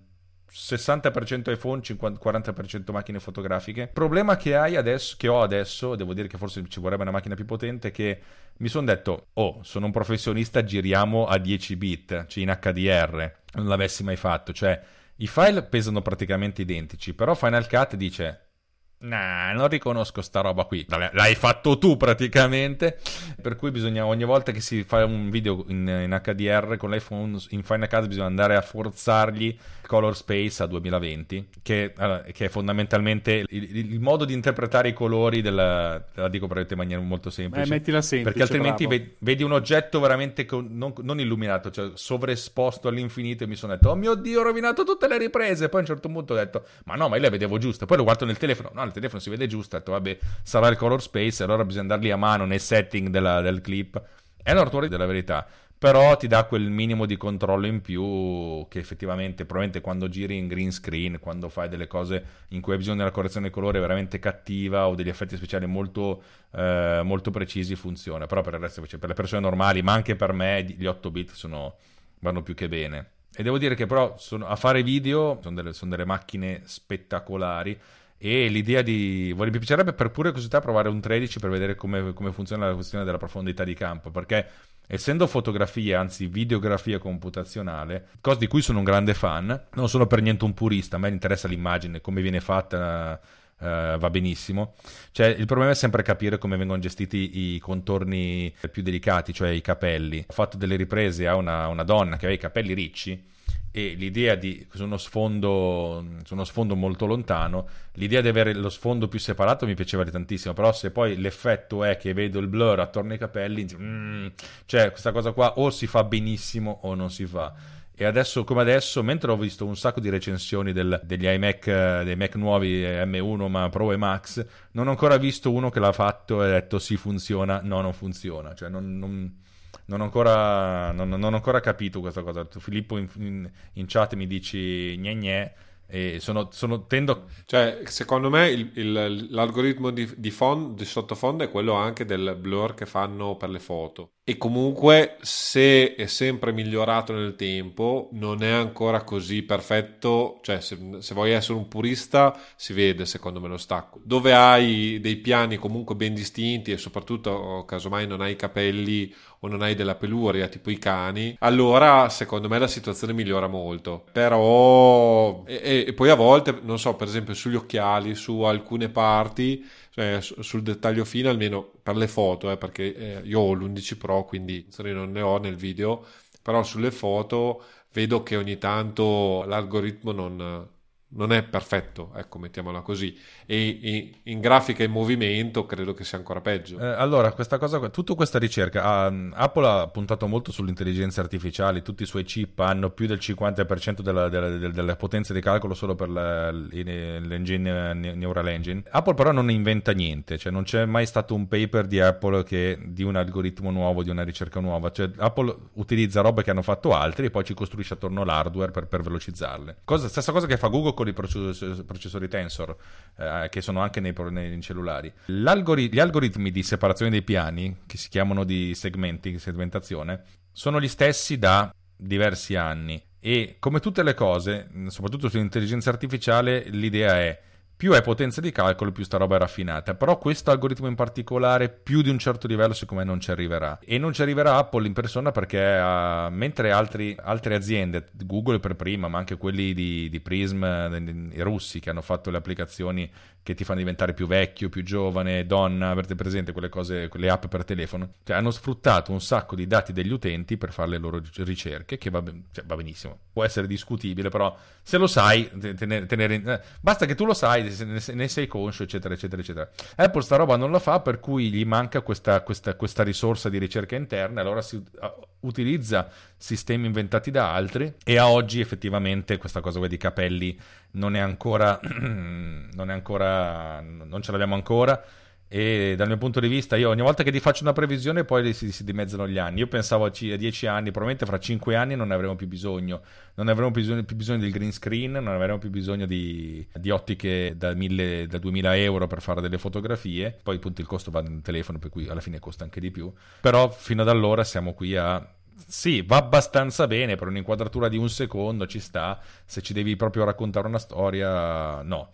60% iPhone, 50, 40% macchine fotografiche. Problema che adesso, che ho adesso, devo dire che forse ci vorrebbe una macchina più potente, che mi sono detto, oh, sono un professionista, giriamo a 10 bit, cioè in HDR, non l'avessi mai fatto, cioè i file pesano praticamente identici, però Final Cut dice Nah, non riconosco sta roba qui. L'hai fatto tu praticamente. Per cui bisogna ogni volta che si fa un video in, in HDR con l'iPhone in Final Cut bisogna andare a forzargli Color Space a 2020, che, che è fondamentalmente il, il, modo di interpretare i colori della, la dico in maniera molto semplice.
Eh, mettila semplice.
Perché altrimenti bravo. vedi un oggetto veramente con, non, non, illuminato, cioè sovraesposto all'infinito e mi sono detto, oh mio Dio, ho rovinato tutte le riprese. Poi a un certo punto ho detto, ma no, ma io le vedevo giuste. Poi lo guardo nel telefono, no, nel telefono si vede giusto. Ho detto, vabbè, sarà il Color Space, allora bisogna andarli a mano nei setting della, del clip. È l'ortore della verità però ti dà quel minimo di controllo in più che effettivamente probabilmente quando giri in green screen, quando fai delle cose in cui hai bisogno della correzione di colore veramente cattiva o degli effetti speciali molto, eh, molto precisi funziona, però per il resto cioè, per le persone normali, ma anche per me gli 8 bit sono, vanno più che bene. E devo dire che però sono, a fare video sono delle, sono delle macchine spettacolari e l'idea di mi piacerebbe per pure curiosità provare un 13 per vedere come, come funziona la questione della profondità di campo perché essendo fotografia, anzi videografia computazionale, cosa di cui sono un grande fan, non sono per niente un purista, a me interessa l'immagine, come viene fatta. Uh, va benissimo. Cioè, il problema è sempre capire come vengono gestiti i contorni più delicati, cioè i capelli. Ho fatto delle riprese a una, una donna che aveva i capelli ricci e l'idea di su uno, sfondo, su uno sfondo molto lontano, l'idea di avere lo sfondo più separato mi piaceva tantissimo, però se poi l'effetto è che vedo il blur attorno ai capelli, mm, cioè questa cosa qua o si fa benissimo o non si fa. E adesso come adesso, mentre ho visto un sacco di recensioni del, degli iMac, dei Mac nuovi M1, ma Pro e Max, non ho ancora visto uno che l'ha fatto e ha detto sì funziona, no non funziona, cioè non, non non ho ancora, non, non ho ancora capito questa cosa. Filippo in, in, in chat mi dici gne gne sono, sono, tendo...
Cioè, secondo me il, il, l'algoritmo di, di, fond, di, sottofondo è quello anche del blur che fanno per le foto. E comunque, se è sempre migliorato nel tempo, non è ancora così perfetto. Cioè, se, se vuoi essere un purista, si vede secondo me lo stacco. Dove hai dei piani comunque ben distinti e soprattutto, casomai, non hai capelli o non hai della peluria tipo i cani, allora secondo me la situazione migliora molto. Però, e, e poi a volte, non so, per esempio sugli occhiali, su alcune parti, cioè sul dettaglio fine, almeno per le foto, eh, perché eh, io ho l'11 Pro, quindi non ne ho nel video, però sulle foto vedo che ogni tanto l'algoritmo non non è perfetto, ecco, mettiamola così. E, e, in grafica in movimento credo che sia ancora peggio.
Eh, allora, questa cosa, tutta questa ricerca, uh, Apple ha puntato molto sull'intelligenza artificiale, tutti i suoi chip hanno più del 50% della, della, della, della potenza di calcolo solo per la, l'engine Neural Engine. Apple però non inventa niente, cioè non c'è mai stato un paper di Apple che di un algoritmo nuovo, di una ricerca nuova. Cioè, Apple utilizza robe che hanno fatto altri e poi ci costruisce attorno l'hardware per, per velocizzarle. Cosa, stessa cosa che fa Google con i processori Tensor, eh, che sono anche nei, nei cellulari. L'algori- gli algoritmi di separazione dei piani, che si chiamano di segmenti, segmentazione, sono gli stessi da diversi anni. E come tutte le cose, soprattutto sull'intelligenza artificiale, l'idea è più hai potenza di calcolo, più sta roba è raffinata. Però questo algoritmo in particolare, più di un certo livello, secondo me non ci arriverà. E non ci arriverà Apple in persona perché uh, mentre altri, altre aziende, Google per prima, ma anche quelli di, di Prism, i russi che hanno fatto le applicazioni che ti fanno diventare più vecchio, più giovane, donna, avete presente quelle cose, quelle app per telefono? Cioè hanno sfruttato un sacco di dati degli utenti per fare le loro ricerche, che va, ben, cioè, va benissimo. Può essere discutibile, però se lo sai, tenere, tenere, eh, basta che tu lo sai, ne sei conscio, eccetera, eccetera, eccetera. Apple sta roba non la fa, per cui gli manca questa, questa, questa risorsa di ricerca interna, allora si utilizza sistemi inventati da altri e a oggi effettivamente questa cosa di capelli non è ancora, non è ancora, non ce l'abbiamo ancora e dal mio punto di vista io ogni volta che ti faccio una previsione poi si, si dimezzano gli anni. Io pensavo a 10 anni probabilmente fra 5 anni non ne avremo più bisogno. Non avremo più bisogno, più bisogno del green screen non avremo più bisogno di, di ottiche da, 1000, da 2000 euro per fare delle fotografie. Poi appunto il costo va nel telefono per cui alla fine costa anche di più. Però fino ad allora siamo qui a sì, va abbastanza bene per un'inquadratura di un secondo, ci sta. Se ci devi proprio raccontare una storia, no.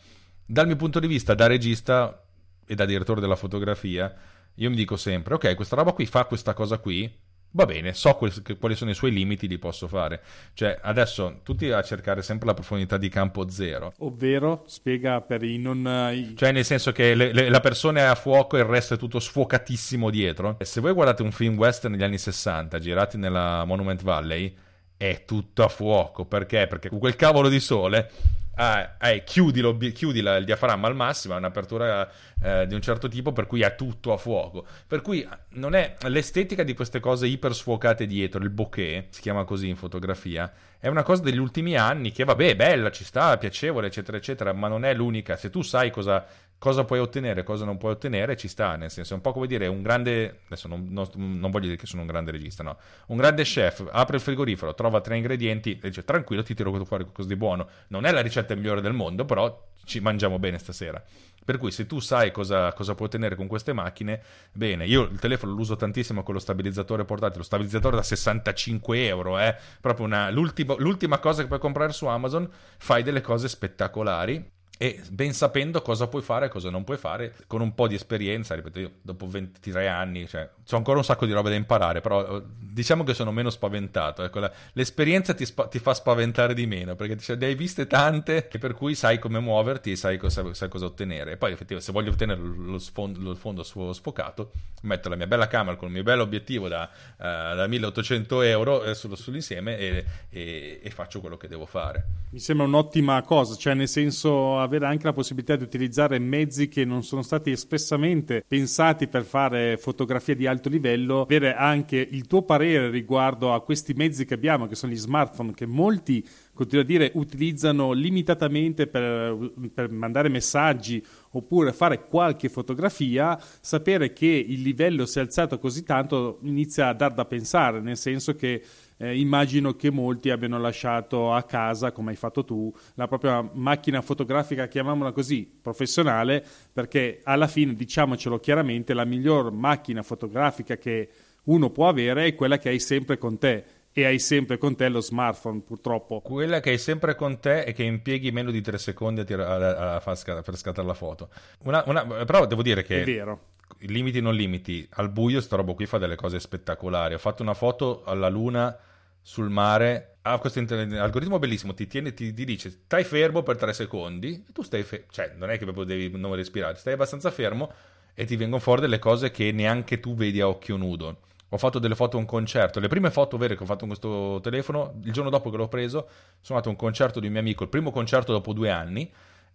Dal mio punto di vista, da regista e da direttore della fotografia, io mi dico sempre, ok, questa roba qui fa questa cosa qui, va bene, so quali sono i suoi limiti, li posso fare. Cioè, adesso tutti a cercare sempre la profondità di campo zero.
Ovvero, spiega per i non... I...
Cioè, nel senso che le, le, la persona è a fuoco e il resto è tutto sfuocatissimo dietro. E se voi guardate un film western negli anni 60, girati nella Monument Valley, è tutto a fuoco. Perché? Perché con quel cavolo di sole ah, eh, chiudi, chiudi la, il diaframma al massimo, è un'apertura eh, di un certo tipo, per cui è tutto a fuoco. Per cui non è l'estetica di queste cose iper sfuocate dietro, il bokeh, si chiama così in fotografia, è una cosa degli ultimi anni che vabbè, bella, ci sta, piacevole, eccetera, eccetera, ma non è l'unica. Se tu sai cosa cosa puoi ottenere, cosa non puoi ottenere, ci sta, nel senso è un po' come dire un grande, adesso non, non, non, voglio dire che sono un grande regista, no, un grande chef apre il frigorifero, trova tre ingredienti e dice tranquillo ti tiro fuori qualcosa di buono, non è la ricetta migliore del mondo, però ci mangiamo bene stasera. Per cui se tu sai cosa, cosa puoi ottenere con queste macchine, bene, io il telefono lo uso tantissimo con lo stabilizzatore portatile, lo stabilizzatore da 65 euro, eh? proprio una, l'ultima, l'ultima cosa che puoi comprare su Amazon, fai delle cose spettacolari e ben sapendo cosa puoi fare e cosa non puoi fare, con un po' di esperienza, ripeto, io dopo 23 anni, cioè, ho ancora un sacco di roba da imparare, però eh, diciamo che sono meno spaventato, ecco, la, l'esperienza ti, spa- ti, fa spaventare di meno, perché cioè, ne hai viste tante, e per cui sai come muoverti e sai cosa, sai cosa ottenere. E poi effettivamente se voglio ottenere lo, sfondo, lo fondo sfocato, metto la mia bella camera con il mio bello obiettivo da, uh, da 1800 euro eh, sullo, sull'insieme e, e, e faccio quello che devo fare.
Mi sembra un'ottima cosa, cioè nel senso avere anche la possibilità di utilizzare mezzi che non sono stati espressamente pensati per fare fotografie di alto livello, avere anche il tuo parere riguardo a questi mezzi che abbiamo, che sono gli smartphone, che molti, continuo a dire, utilizzano limitatamente per, per mandare messaggi oppure fare qualche fotografia, sapere che il livello si è alzato così tanto inizia a dar da pensare, nel senso che eh, immagino che molti abbiano lasciato a casa, come hai fatto tu, la propria macchina fotografica, chiamiamola così, professionale, perché alla fine, diciamocelo chiaramente, la miglior macchina fotografica che uno può avere è quella che hai sempre con te e hai sempre con te lo smartphone, purtroppo.
Quella che hai sempre con te e che impieghi meno di tre secondi a tir- a, a far scattare, per scattare la foto. Una, una, però devo dire che...
È vero.
Limiti non limiti, al buio sta roba qui fa delle cose spettacolari. Ho fatto una foto alla luna sul mare ha questo algoritmo bellissimo, ti, tiene, ti, ti, dice stai fermo per tre secondi, e tu stai fermo, cioè non è che proprio devi non respirare, stai abbastanza fermo e ti vengono fuori delle cose che neanche tu vedi a occhio nudo. Ho fatto delle foto a un concerto, le prime foto vere che ho fatto con questo telefono, il giorno dopo che l'ho preso, sono andato a un concerto di un mio amico, il primo concerto dopo due anni,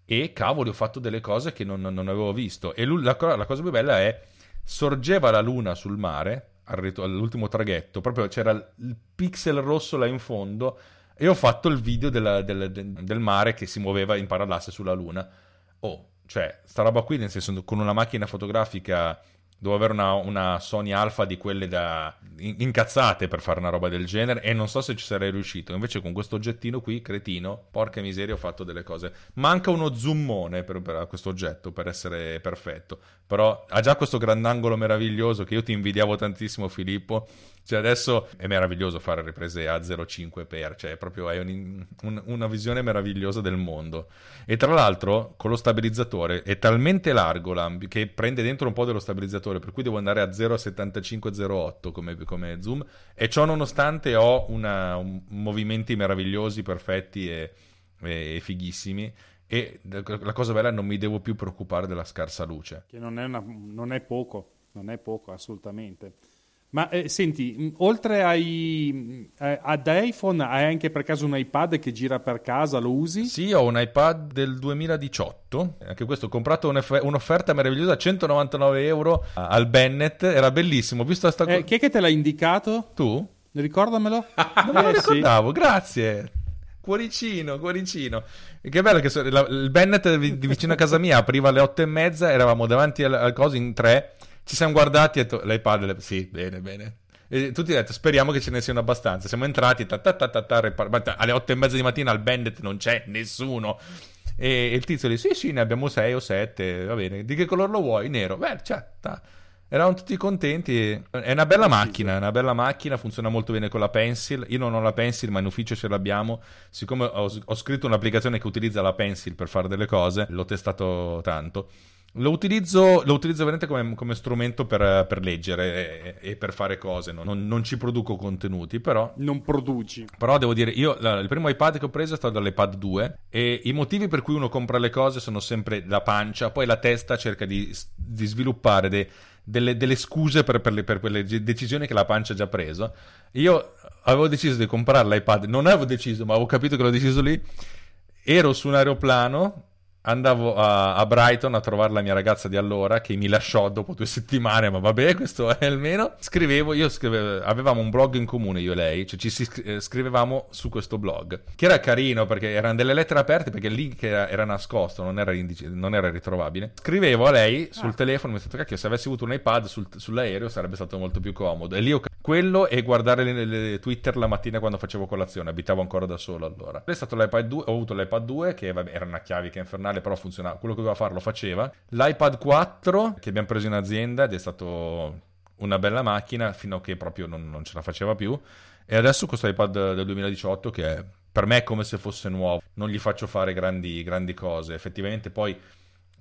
e cavoli ho fatto delle cose che non, non avevo visto. E la, la cosa più bella è, sorgeva la luna sul mare, all'ultimo traghetto, proprio c'era il pixel rosso là in fondo e ho fatto il video della, del, del, mare che si muoveva in parallasse sulla luna. Oh, cioè, sta roba qui, nel senso, con una macchina fotografica Devo avere una, una, Sony Alpha di quelle da incazzate per fare una roba del genere e non so se ci sarei riuscito. Invece con questo oggettino qui, cretino, porca miseria, ho fatto delle cose. Manca uno zoomone per, per questo oggetto per essere perfetto. Però ha già questo grandangolo meraviglioso che io ti invidiavo tantissimo, Filippo cioè adesso è meraviglioso fare riprese a 0,5x, cioè proprio hai un, un, una visione meravigliosa del mondo. E tra l'altro con lo stabilizzatore è talmente largo che prende dentro un po' dello stabilizzatore, per cui devo andare a 0,75-0,8 come, come, zoom. E ciò nonostante ho una, un, movimenti meravigliosi, perfetti e, e, e fighissimi e la cosa bella è che non mi devo più preoccupare della scarsa luce.
Che non è, una, non è poco, non è poco assolutamente. Ma eh, senti, oltre ai, eh, ad iPhone, hai anche per caso un iPad che gira per casa? Lo usi?
Sì, ho un iPad del 2018. Anche questo ho comprato un'offerta meravigliosa, 199 euro al Bennett. Era bellissimo. Ho visto sta
eh, chi è che te l'ha indicato?
Tu?
Ricordamelo.
non me lo eh, ricordavo, sì. grazie. Cuoricino, cuoricino. Che bello che so, la, il Bennett di vicino a casa mia apriva alle otto e mezza, eravamo davanti al, al coso in tre ci siamo guardati e detto, l'iPad, le... sì, bene, bene. E tutti hanno detto, speriamo che ce ne siano abbastanza. Siamo entrati, ta, ta, ta, ta, ta, repar- alle otto e mezza di mattina al Bandit non c'è nessuno. E, e il tizio dice, sì, sì, ne abbiamo sei o sette, va bene. Di che colore lo vuoi? Nero. Beh, cioè, ta. Eravamo tutti contenti. È una bella macchina, è una bella macchina, funziona molto bene con la Pencil. Io non ho la Pencil, ma in ufficio ce l'abbiamo. Siccome ho, ho scritto un'applicazione che utilizza la Pencil per fare delle cose, l'ho testato tanto. Lo utilizzo, lo utilizzo veramente come, come strumento per, per leggere e, e, per fare cose. No? Non, non, ci produco contenuti, però.
Non produci.
Però devo dire, io la, il primo iPad che ho preso è stato dall'iPad 2. E i motivi per cui uno compra le cose sono sempre la pancia, poi la testa cerca di, di sviluppare dei, delle, delle, scuse per, per, le, per, quelle decisioni che la pancia ha già preso. Io avevo deciso di comprare l'iPad, non avevo deciso, ma avevo capito che l'ho deciso lì. Ero su un aeroplano andavo a, a, Brighton a trovare la mia ragazza di allora che mi lasciò dopo due settimane, ma vabbè, questo è almeno. Scrivevo, io scrivevo, avevamo un blog in comune io e lei, cioè ci eh, scrivevamo su questo blog, che era carino perché erano delle lettere aperte perché il link era, era nascosto, non era, indice, non era, ritrovabile. Scrivevo a lei sul ah. telefono, mi sono detto, cacchio, se avessi avuto un iPad sul, sull'aereo sarebbe stato molto più comodo. E lì ho quello e guardare le, le, Twitter la mattina quando facevo colazione, abitavo ancora da solo allora. È stato l'iPad 2, ho avuto l'iPad 2 che vabbè, era una chiavica infernale, però funzionava, quello che doveva fare lo faceva. L'iPad 4 che abbiamo preso in azienda ed è stato una bella macchina fino a che proprio non, non ce la faceva più. E adesso questo iPad del 2018 che per me è come se fosse nuovo, non gli faccio fare grandi, grandi cose. Effettivamente poi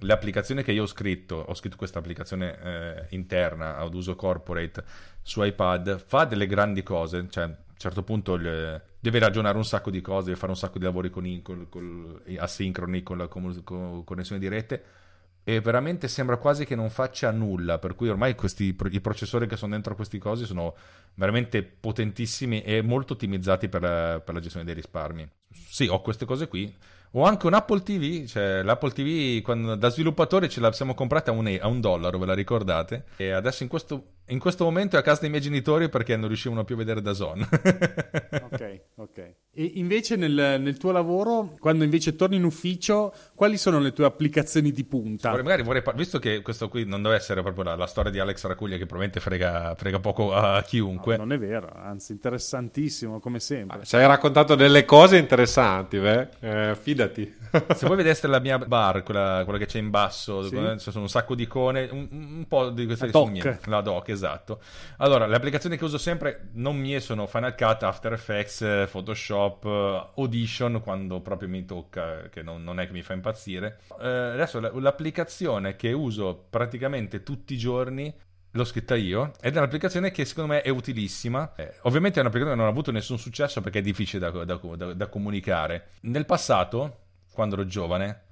le applicazioni che io ho scritto, ho scritto questa applicazione eh, interna ad uso corporate su iPad, fa delle grandi cose, cioè a un certo punto deve ragionare un sacco di cose, deve fare un sacco di lavori con, con, con, asincroni, con la con, connessione dirette e veramente sembra quasi che non faccia nulla, per cui ormai questi, i processori che sono dentro questi cosi sono veramente potentissimi e molto ottimizzati per la, per la gestione dei risparmi. Sì, ho queste cose qui ho anche un Apple TV, cioè l'Apple TV quando, da sviluppatore ce la siamo comprata a un, a un dollaro, ve la ricordate? E adesso in questo, in questo, momento è a casa dei miei genitori perché non riuscivano più a vedere da Zone.
ok, ok. E invece nel, nel, tuo lavoro, quando invece torni in ufficio, quali sono le tue applicazioni di punta?
Vorrei, magari vorrei, visto che questo qui non deve essere proprio la, la storia di Alex Racuglia che probabilmente frega, frega poco a chiunque.
No, non è vero, anzi interessantissimo come sempre.
Ci hai raccontato delle cose interessanti, beh. Eh, fidati.
Se voi vedeste la mia bar, quella, quella che c'è in basso, sì. ci sono un sacco di icone, un, un po' di queste
la mie.
La doc, esatto. Allora, le applicazioni che uso sempre non mie sono Final Cut, After Effects, Photoshop, Photoshop, eh, Audition quando proprio mi tocca, che non, non è che mi fa impazzire. Eh, adesso l'applicazione che uso praticamente tutti i giorni l'ho scritta io ed è un'applicazione che secondo me è utilissima. Eh, ovviamente è un'applicazione che non ha avuto nessun successo perché è difficile da, da, da, da comunicare. Nel passato, quando ero giovane,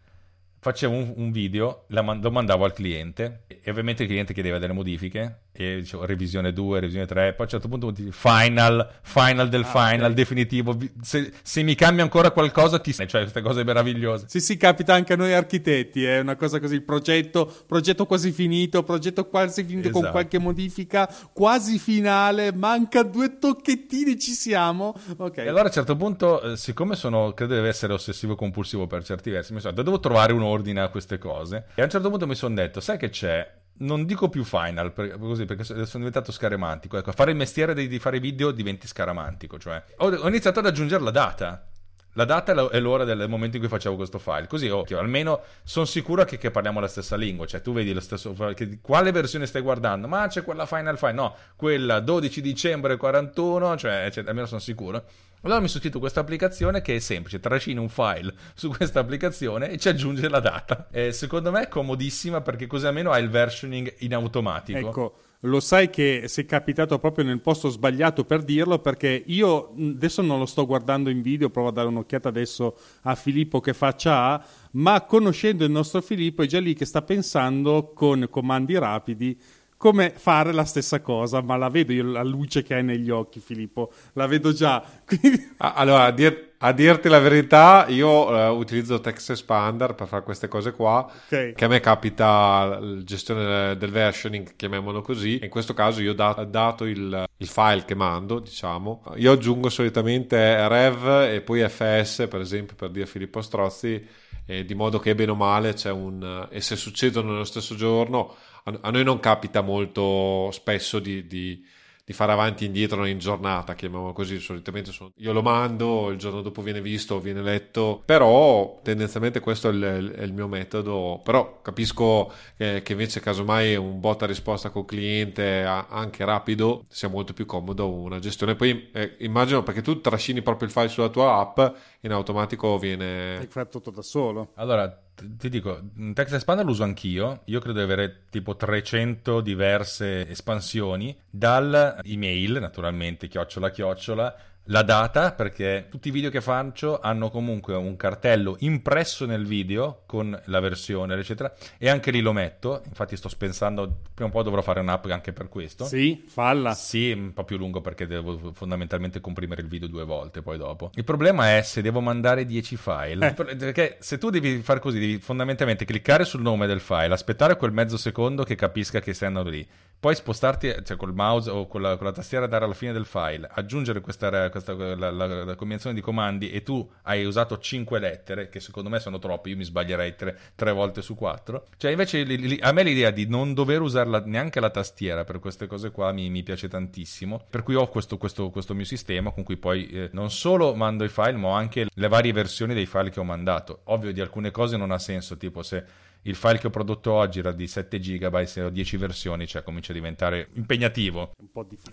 facevo un, un video, man- lo mandavo al cliente e ovviamente il cliente chiedeva delle modifiche e dicevo revisione 2, revisione 3, poi a un certo punto final, final del ah, final, okay. definitivo, se, se, mi cambia ancora qualcosa ti... cioè queste cose meravigliose.
Sì, sì, capita anche a noi architetti, è una cosa così, progetto, progetto quasi finito, progetto quasi finito esatto. con qualche modifica, quasi finale, manca due tocchettini, ci siamo. Ok.
E allora a un certo punto, eh, siccome sono, credo di essere ossessivo compulsivo per certi versi, mi sono detto, devo trovare un ordine a queste cose. E a un certo punto mi sono detto, sai che c'è? non dico più final per, così, perché sono diventato scaramantico. Ecco, fare il mestiere di, di fare video diventi scaramantico. Cioè, ho, ho, iniziato ad aggiungere la data. La data è l'ora del momento in cui facevo questo file. Così occhio, almeno sono sicuro che, che, parliamo la stessa lingua. Cioè, tu vedi lo stesso. Che, quale versione stai guardando? Ma c'è quella Final File. No, quella 12 dicembre 41. Cioè, cioè almeno sono sicuro. Allora mi sono scritto questa applicazione che è semplice, trascini un file su questa applicazione e ci aggiunge la data. E secondo me è comodissima perché così almeno hai il versioning in automatico.
Ecco, lo sai che sei capitato proprio nel posto sbagliato per dirlo perché io adesso non lo sto guardando in video, provo a dare un'occhiata adesso a Filippo che faccia ha, ma conoscendo il nostro Filippo è già lì che sta pensando con comandi rapidi come fare la stessa cosa, ma la vedo io la luce che hai negli occhi, Filippo, la vedo già.
allora, a, dir- a, dirti la verità, io uh, utilizzo Text Expander per fare queste cose qua, okay. che a me capita la gestione del versioning, chiamiamolo così. In questo caso io ho dat- dato il, il, file che mando, diciamo. Io aggiungo solitamente rev e poi fs, per esempio, per dire Filippo Strozzi, eh, di modo che bene o male c'è un... e se succedono nello stesso giorno a, noi non capita molto spesso di, di, di fare avanti e indietro in giornata, chiamiamolo così, solitamente sono... io lo mando, il giorno dopo viene visto, viene letto, però tendenzialmente questo è il, è il mio metodo, però capisco che, che invece casomai un botta risposta col cliente anche rapido sia molto più comodo una gestione. Poi eh, immagino perché tu trascini proprio il file sulla tua app, in automatico viene...
Hai fatto tutto da solo.
Allora, ti dico, Text Expander lo uso anch'io, io credo di avere tipo 300 diverse espansioni, dal email naturalmente, chiocciola chiocciola, la data perché tutti i video che faccio hanno comunque un cartello impresso nel video con la versione eccetera e anche lì lo metto. Infatti sto pensando prima o poi dovrò fare un'app anche per questo.
Sì falla.
Sì un po' più lungo perché devo fondamentalmente comprimere il video due volte poi dopo. Il problema è se devo mandare 10 file. Eh. perché se tu devi fare così devi fondamentalmente cliccare sul nome del file aspettare quel mezzo secondo che capisca che stai andando lì poi spostarti cioè col mouse o con la, con la tastiera andare alla fine del file aggiungere questa, questa la, la, la, combinazione di comandi e tu hai usato 5 lettere che secondo me sono troppe io mi sbaglierei 3 volte su 4 cioè invece li, li, a me l'idea di non dover usare neanche la tastiera per queste cose qua mi, mi piace tantissimo per cui ho questo, questo, questo mio sistema con cui poi eh, non solo mando i file ma ho anche le varie versioni dei file che ho mandato. Ovvio di alcune cose non ha senso tipo se il file che ho prodotto oggi era di 7 GB, se ho 10 versioni, cioè comincia a diventare impegnativo,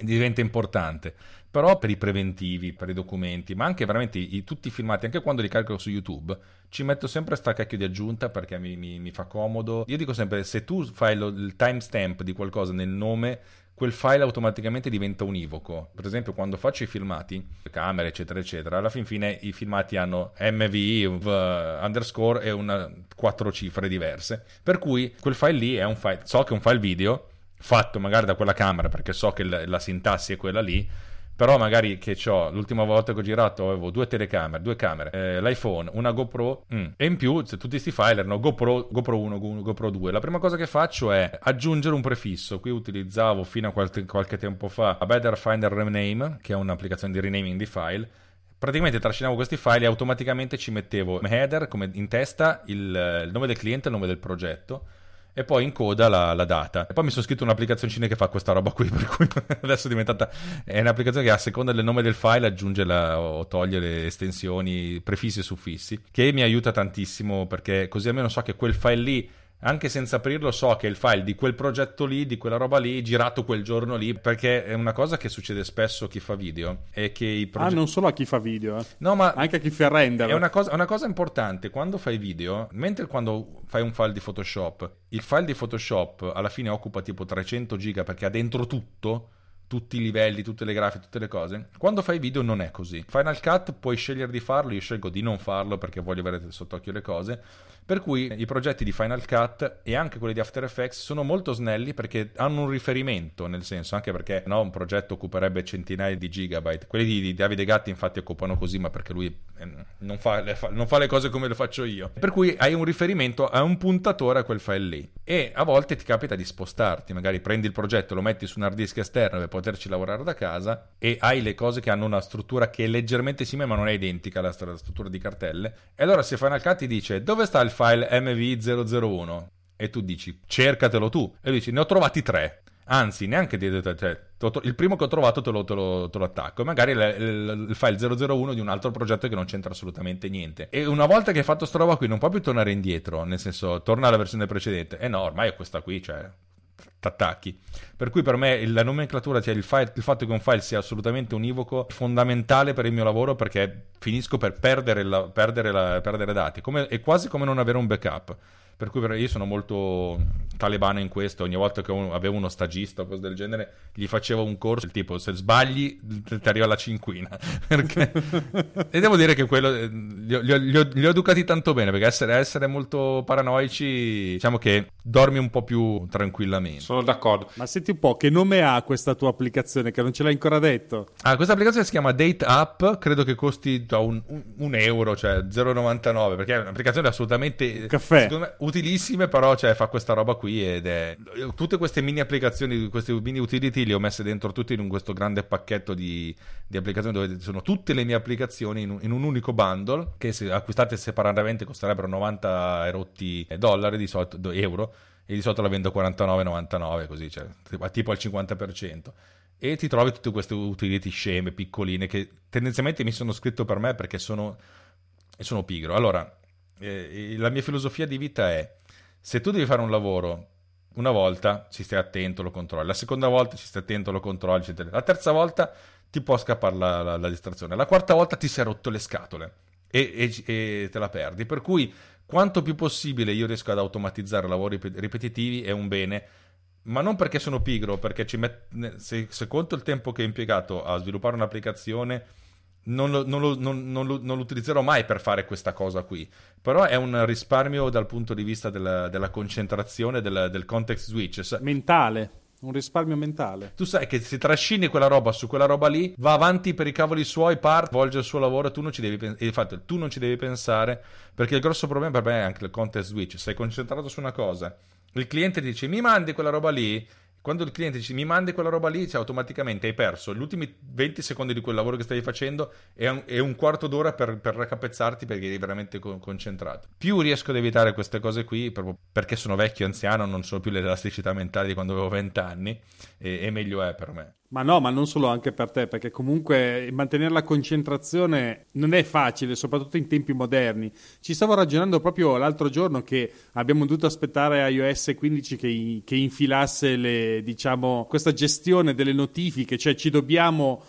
diventa importante. Però per i preventivi, per i documenti, ma anche veramente i, tutti i filmati, anche quando li carico su YouTube, ci metto sempre sta cacchio di aggiunta perché mi, mi, mi fa comodo. Io dico sempre, se tu fai lo, il timestamp di qualcosa nel nome, quel file automaticamente diventa univoco. Per esempio, quando faccio i filmati, camere, eccetera, eccetera, alla fin fine i filmati hanno MVI, underscore e una, quattro cifre diverse. Per cui quel file lì è un file, so che è un file video fatto magari da quella camera perché so che la, la sintassi è quella lì però magari che ho l'ultima volta che ho girato avevo due telecamere, due camere, eh, l'iPhone, una GoPro mm. e in più se tutti questi file erano GoPro, GoPro 1, GoPro 2. La prima cosa che faccio è aggiungere un prefisso. Qui utilizzavo fino a qualche, qualche tempo fa a Better Finder Rename, che è un'applicazione di renaming di file praticamente trascinavo questi file e automaticamente ci mettevo header, come in testa, il, il nome del cliente e il nome del progetto e poi in coda la, la, data. E poi mi sono scritto un'applicazioncina che fa questa roba qui, per cui adesso è diventata... È un'applicazione che a seconda del nome del file aggiunge la, o toglie le estensioni, prefissi e suffissi, che mi aiuta tantissimo perché così almeno so che quel file lì anche senza aprirlo so che il file di quel progetto lì, di quella roba lì, girato quel giorno lì, perché è una cosa che succede spesso a chi fa video, è che i
progetti... Ah, non solo a chi fa video, eh. no, ma anche a chi fa render.
È una cosa, una cosa importante, quando fai video, mentre quando fai un file di Photoshop, il file di Photoshop alla fine occupa tipo 300 giga perché ha dentro tutto, tutti i livelli, tutte le grafiche, tutte le cose. Quando fai video non è così. Final Cut puoi scegliere di farlo, io scelgo di non farlo perché voglio avere sott'occhio le cose. Per cui i progetti di Final Cut e anche quelli di After Effects sono molto snelli perché hanno un riferimento, nel senso, anche perché no, un progetto occuperebbe centinaia di gigabyte. Quelli di, di Davide Gatti infatti occupano così, ma perché lui eh, non, fa le, fa, non fa le cose come le faccio io. Per cui hai un riferimento, hai un puntatore a quel file lì. E a volte ti capita di spostarti, magari prendi il progetto, lo metti su un hard disk esterno per poterci lavorare da casa e hai le cose che hanno una struttura che è leggermente simile ma non è identica alla struttura di cartelle. E allora se Final Cut ti dice dove sta il file MV001 e tu dici cercatelo tu. E lui dici ne ho trovati tre. Anzi neanche di, cioè, il primo che ho trovato te lo, te lo, te lo attacco. E magari il, file 001 di un altro progetto che non c'entra assolutamente niente. E una volta che hai fatto sta roba qui non puoi più tornare indietro. Nel senso torna alla versione precedente. E eh no ormai è questa qui cioè attacchi. Per cui per me la nomenclatura, cioè il, file, il, fatto che un file sia assolutamente univoco, è fondamentale per il mio lavoro perché finisco per perdere, la, perdere, la, perdere dati. Come, è quasi come non avere un backup. Per cui io sono molto talebano in questo. Ogni volta che avevo uno stagista o cose del genere, gli facevo un corso. Il tipo, se sbagli, ti arriva la cinquina. Perché... e devo dire che quello eh, li ho, li, ho, li ho, educati tanto bene. Perché essere, essere, molto paranoici, diciamo che dormi un po' più tranquillamente.
Sono d'accordo.
Ma senti un po', che nome ha questa tua applicazione? Che non ce l'hai ancora detto.
Ah, questa applicazione si chiama Date App. Credo che costi un, un, un euro, cioè 0,99. Perché è un'applicazione assolutamente.
Caffè.
Me, utilissime, però cioè, fa questa roba qui ed è... Tutte queste mini applicazioni, queste mini utility le ho messe dentro tutte in questo grande pacchetto di, di applicazioni dove sono tutte le mie applicazioni in un, in un unico bundle che se acquistate separatamente costerebbero 90 erotti dollari di solito, euro e di solito la vendo 49,99 così, cioè tipo al 50%. e ti trovi tutte queste utility sceme, piccoline, che tendenzialmente mi sono scritto per me perché sono, sono pigro. Allora, eh, la mia filosofia di vita è, se tu devi fare un lavoro una volta ci stai attento, lo controlli, la seconda volta ci stai attento, lo controlli, la terza volta ti può scappare la, la, la distrazione, la quarta volta ti sei rotto le scatole e, e, e, te la perdi. Per cui quanto più possibile io riesco ad automatizzare lavori ripetitivi è un bene ma non perché sono pigro, perché met... se, se, conto il tempo che ho impiegato a sviluppare un'applicazione, non lo, non, lo, non, non lo, non, lo, utilizzerò mai per fare questa cosa qui. Però è un risparmio dal punto di vista della, della concentrazione, del, del context switch.
Mentale. Un risparmio mentale.
Tu sai che se trascini quella roba su quella roba lì, va avanti per i cavoli suoi, parte, svolge il suo lavoro, tu non ci devi pensare. Infatti, tu non ci devi pensare, perché il grosso problema per me è anche il context switch. Sei concentrato su una cosa il cliente dice mi mandi quella roba lì, quando il cliente dice mi mandi quella roba lì, cioè, automaticamente hai perso gli ultimi 20 secondi di quel lavoro che stavi facendo e un, un quarto d'ora per, per raccapezzarti perché eri veramente con, concentrato. Più riesco ad evitare queste cose qui, proprio perché sono vecchio, anziano, non so più l'elasticità mentale di quando avevo 20 anni, e, e meglio è per me.
Ma no, ma non solo anche per te, perché comunque mantenere la concentrazione non è facile, soprattutto in tempi moderni. Ci stavo ragionando proprio l'altro giorno che abbiamo dovuto aspettare iOS 15 che, che infilasse le, diciamo, questa gestione delle notifiche, cioè ci dobbiamo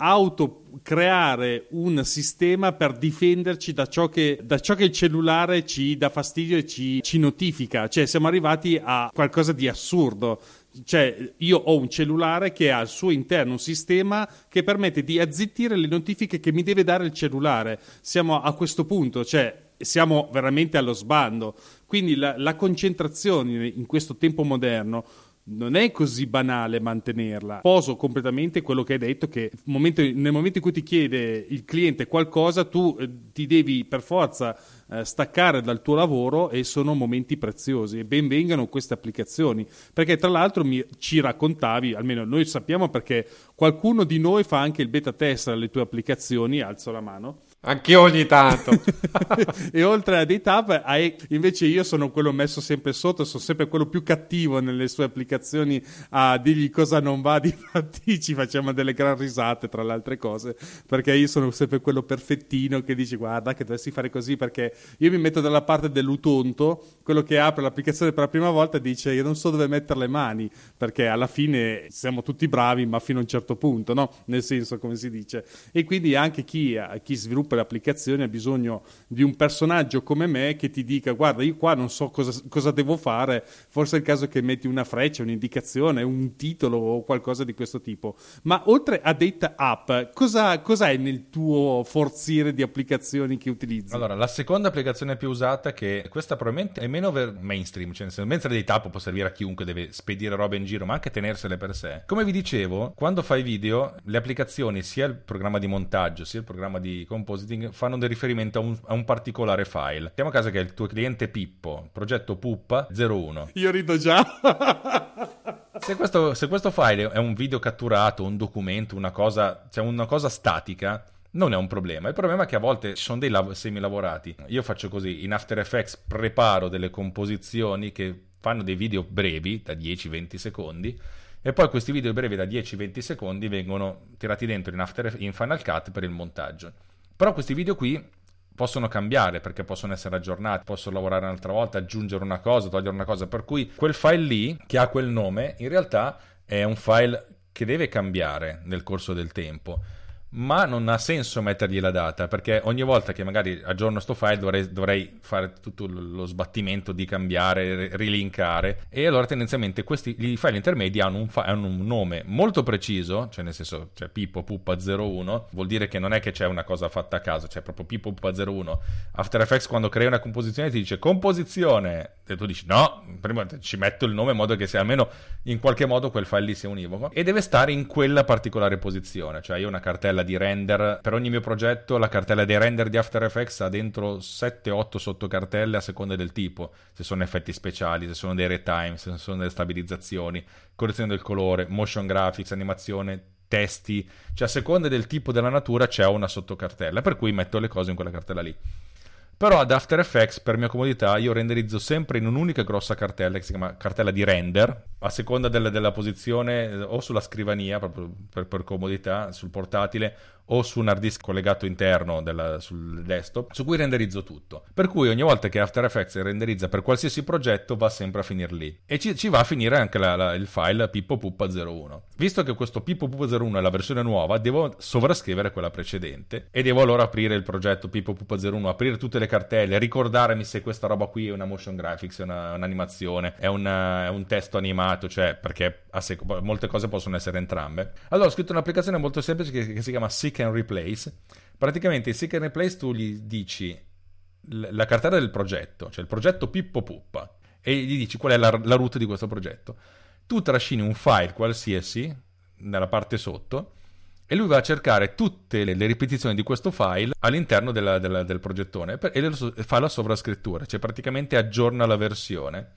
auto creare un sistema per difenderci da ciò che, da ciò che il cellulare ci dà fastidio e ci, ci notifica. Cioè siamo arrivati a qualcosa di assurdo. Cioè, io ho un cellulare che ha al suo interno un sistema che permette di azzittire le notifiche che mi deve dare il cellulare. Siamo a questo punto, cioè siamo veramente allo sbando. Quindi la, la concentrazione in questo tempo moderno non è così banale mantenerla. Poso completamente quello che hai detto, che momento, nel momento in cui ti chiede il cliente qualcosa, tu eh, ti devi per forza eh, staccare dal tuo lavoro e sono momenti preziosi. E ben vengano queste applicazioni, perché tra l'altro mi, ci raccontavi, almeno noi sappiamo perché qualcuno di noi fa anche il beta test alle tue applicazioni, alzo la mano
Anch'io ogni tanto.
e oltre a dei tab, hai... invece io sono quello messo sempre sotto, sono sempre quello più cattivo nelle sue applicazioni a dirgli cosa non va, difatti ci facciamo delle gran risate tra le altre cose, perché io sono sempre quello perfettino che dice guarda che dovresti fare così, perché io mi metto dalla parte dell'utonto, quello che apre l'applicazione per la prima volta e dice io non so dove mettere le mani, perché alla fine siamo tutti bravi, ma fino a un certo punto, no? Nel senso, come si dice. E quindi anche chi, chi sviluppa sviluppa le applicazioni ha bisogno di un personaggio come me che ti dica guarda io qua non so cosa, cosa devo fare, forse è il caso che metti una freccia, un'indicazione, un titolo o qualcosa di questo tipo. Ma oltre a detta app, cosa, cos'hai nel tuo forziere di applicazioni che utilizzi?
Allora, la seconda applicazione più usata, che questa probabilmente è meno ver- mainstream, cioè mentre dei tap può servire a chiunque deve spedire roba in giro, ma anche tenersele per sé. Come vi dicevo, quando fai video, le applicazioni, sia il programma di montaggio, sia il programma di composizione, compositing fanno del riferimento a un, a un particolare file. Mettiamo a caso che è il tuo cliente Pippo, progetto Puppa 01.
Io rido già.
se, questo, se questo file è un video catturato, un documento, una cosa, cioè una cosa statica, non è un problema. Il problema è che a volte ci sono dei lav- semi-lavorati. Io faccio così, in After Effects preparo delle composizioni che fanno dei video brevi, da 10-20 secondi, e poi questi video brevi da 10-20 secondi vengono tirati dentro in, After, in Final Cut per il montaggio. Però questi video qui possono cambiare perché possono essere aggiornati, posso lavorare un'altra volta, aggiungere una cosa, togliere una cosa, per cui quel file lì che ha quel nome in realtà è un file che deve cambiare nel corso del tempo ma non ha senso mettergli la data perché ogni volta che magari aggiorno sto file dovrei, dovrei fare tutto lo sbattimento di cambiare, rilinkare. E allora tendenzialmente questi i file intermedi hanno un, fa- hanno un, nome molto preciso, cioè nel senso cioè Pippo Puppa 01, vuol dire che non è che c'è una cosa fatta a caso, c'è proprio Pippo Puppa 01. After Effects quando crea una composizione ti dice composizione! E tu dici no, prima ci metto il nome in modo che sia almeno in qualche modo quel file lì sia univoco. E deve stare in quella particolare posizione, cioè io una cartella cartella di render. Per ogni mio progetto la cartella dei render di After Effects ha dentro 7-8 sottocartelle a seconda del tipo, se sono effetti speciali, se sono dei retime, se sono delle stabilizzazioni, correzione del colore, motion graphics, animazione, testi, cioè a seconda del tipo della natura c'è una sottocartella, per cui metto le cose in quella cartella lì. Però ad After Effects, per mia comodità, io renderizzo sempre in un'unica grossa cartella che si chiama cartella di render, a seconda della, della posizione eh, o sulla scrivania, proprio per, per comodità, sul portatile o su un hard disk collegato interno della, sul desktop, su cui renderizzo tutto. Per cui ogni volta che After Effects renderizza per qualsiasi progetto va sempre a finire lì. E ci, ci va a finire anche la, la, il file pippopuppa01. Visto che questo pippopuppa01 è la versione nuova, devo sovrascrivere quella precedente e devo allora aprire il progetto pippopuppa01, aprire tutte le cartelle, ricordarmi se questa roba qui è una motion graphics, è una, un'animazione, è, una, è un testo animato, cioè perché sec- molte cose possono essere entrambe. Allora ho scritto un'applicazione molto semplice che, che si chiama Seek and Replace. Praticamente in Seek and Replace tu gli dici la cartella del progetto, cioè il progetto Pippo Puppa, e gli dici qual è la, la root di questo progetto. Tu trascini un file qualsiasi nella parte sotto e lui va a cercare tutte le, le ripetizioni di questo file all'interno della, della, del progettone e fa la sovrascrittura, cioè praticamente aggiorna la versione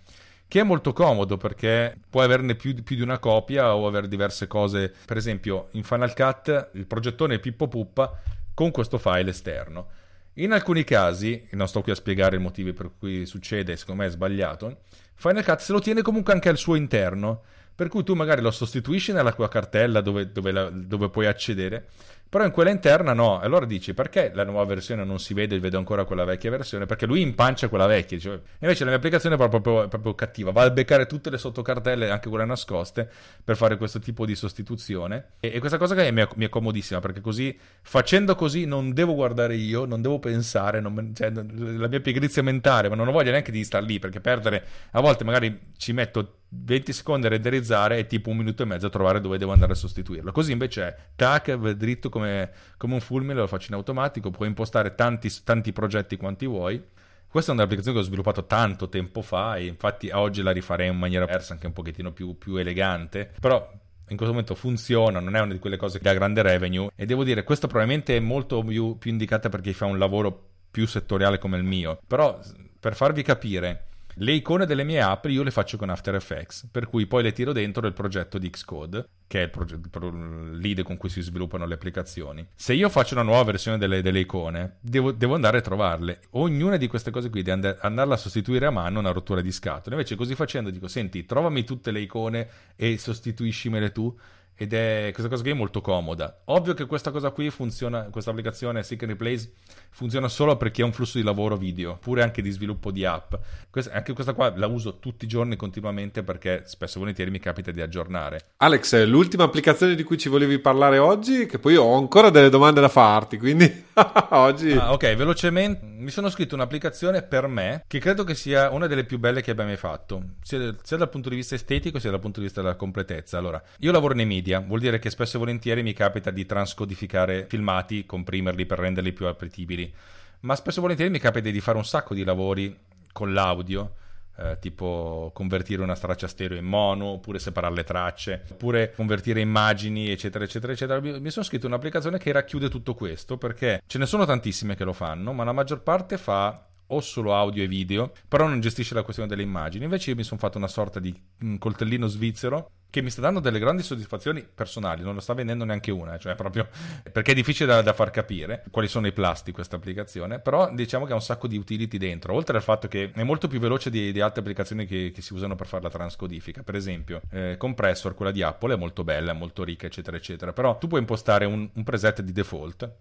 che è molto comodo perché puoi averne più, più, di una copia o avere diverse cose. Per esempio, in Final Cut il progettone è Pippo Puppa con questo file esterno. In alcuni casi, non sto qui a spiegare i motivi per cui succede, secondo me è sbagliato, Final Cut se lo tiene comunque anche al suo interno, per cui tu magari lo sostituisci nella tua cartella dove, dove, la, dove puoi accedere però in quella interna no. Allora dici perché la nuova versione non si vede vedo ancora quella vecchia versione? Perché lui impancia quella vecchia. Dice, invece la mia applicazione è proprio, proprio, cattiva, va a beccare tutte le sottocartelle, anche quelle nascoste, per fare questo tipo di sostituzione. E, e questa cosa che mi è, mi è, comodissima perché così, facendo così, non devo guardare io, non devo pensare, non, cioè, la mia pigrizia mentale, ma non ho voglia neanche di stare lì perché perdere a volte magari ci metto 20 secondi a renderizzare e tipo un minuto e mezzo a trovare dove devo andare a sostituirlo. Così invece è tac, dritto come, come un fulmine, lo faccio in automatico, puoi impostare tanti, tanti progetti quanti vuoi. Questa è un'applicazione che ho sviluppato tanto tempo fa e infatti oggi la rifarei in maniera diversa, anche un pochettino più, più elegante, però in questo momento funziona, non è una di quelle cose che ha grande revenue e devo dire questa probabilmente è molto più, più indicata per chi fa un lavoro più settoriale come il mio, però per farvi capire le icone delle mie app io le faccio con After Effects, per cui poi le tiro dentro il progetto di Xcode, che è il, progetto, il lead con cui si sviluppano le applicazioni. Se io faccio una nuova versione delle, delle icone, devo, devo, andare a trovarle. Ognuna di queste cose qui, di and- andarla a sostituire a mano, è una rottura di scatole. Invece così facendo dico, senti, trovami tutte le icone e sostituiscimele tu ed è questa cosa qui è molto comoda. Ovvio che questa cosa qui funziona, questa applicazione Seek Replace funziona solo per chi ha un flusso di lavoro video, oppure anche di sviluppo di app. Questa, anche questa qua la uso tutti i giorni continuamente perché spesso e volentieri mi capita di aggiornare.
Alex, l'ultima applicazione di cui ci volevi parlare oggi, che poi ho ancora delle domande da farti, quindi oggi...
Ah, ok, velocemente mi sono scritto un'applicazione per me che credo che sia una delle più belle che abbia mai fatto, sia, sia dal punto di vista estetico sia dal punto di vista della completezza. Allora, io lavoro nei media, vuol dire che spesso e volentieri mi capita di transcodificare filmati, comprimerli per renderli più appetibili ma spesso e volentieri mi capita di fare un sacco di lavori con l'audio. Eh, tipo convertire una traccia stereo in mono, oppure separare le tracce, oppure convertire immagini, eccetera, eccetera, eccetera. Mi sono scritto un'applicazione che racchiude tutto questo perché ce ne sono tantissime che lo fanno, ma la maggior parte fa o solo audio e video, però non gestisce la questione delle immagini. Invece io mi sono fatto una sorta di coltellino svizzero che mi sta dando delle grandi soddisfazioni personali, non lo sta vendendo neanche una, cioè proprio perché è difficile da, da far capire quali sono i plus di questa applicazione, però diciamo che ha un sacco di utility dentro, oltre al fatto che è molto più veloce di, di altre applicazioni che, che, si usano per fare la transcodifica, per esempio eh, Compressor, quella di Apple, è molto bella, molto ricca, eccetera, eccetera, però tu puoi impostare un, un preset di default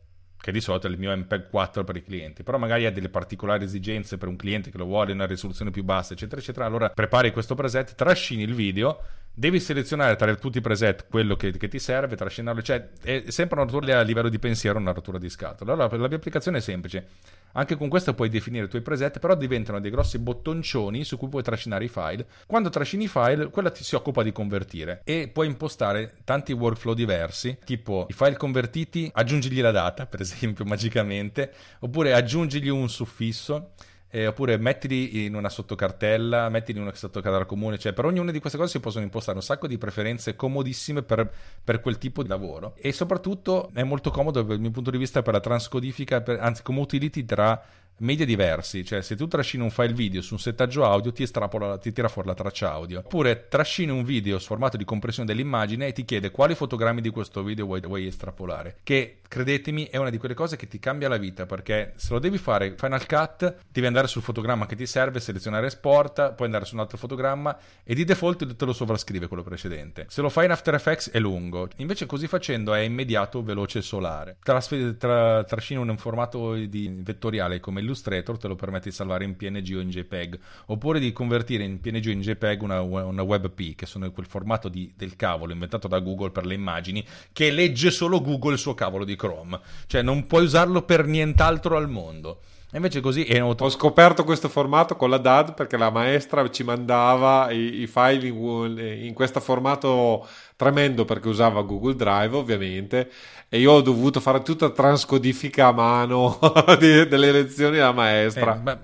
che di solito è il mio MPEG 4 per i clienti, però magari ha delle particolari esigenze per un cliente che lo vuole una risoluzione più bassa, eccetera, eccetera. Allora prepari questo preset, trascini il video, devi selezionare tra tutti i preset quello che, che ti serve, trascinarlo, cioè è sempre una rottura a livello di pensiero, una rottura di scatola. Allora la mia applicazione è semplice anche con questo puoi definire i tuoi preset, però diventano dei grossi bottoncini su cui puoi trascinare i file. Quando trascini i file, quella ti si occupa di convertire e puoi impostare tanti workflow diversi, tipo i file convertiti, aggiungigli la data, per esempio, magicamente, oppure aggiungigli un suffisso eh, oppure mettili in una sottocartella, mettili in una sottocartella comune, cioè per ognuna di queste cose si possono impostare un sacco di preferenze comodissime per, per quel tipo di lavoro. E soprattutto è molto comodo dal mio punto di vista per la transcodifica, per, anzi come utility tra media diversi, cioè se tu trascini un file video su un settaggio audio ti, estrapola, ti tira fuori la traccia audio, oppure trascini un video su formato di compressione dell'immagine e ti chiede quali fotogrammi di questo video vuoi, vuoi estrapolare, che credetemi è una di quelle cose che ti cambia la vita perché se lo devi fare Final Cut devi andare sul fotogramma che ti serve, selezionare esporta, poi andare su un altro fotogramma e di default te lo sovrascrive quello precedente. Se lo fai in After Effects è lungo, invece così facendo è immediato, veloce e solare. Trasfer- tra- trascini un formato di vettoriale come Illustrator te lo permette di salvare in PNG o in JPEG, oppure di convertire in PNG o in JPEG una, una WebP, che sono quel formato di, del cavolo inventato da Google per le immagini, che legge solo Google il suo cavolo di Chrome. Cioè non puoi usarlo per nient'altro al mondo. E invece così è
noto. Ho scoperto questo formato con la DAD perché la maestra ci mandava i, i file in, in questo formato tremendo perché usava Google Drive ovviamente e io ho dovuto fare tutta transcodifica a mano delle lezioni della maestra.
Eh,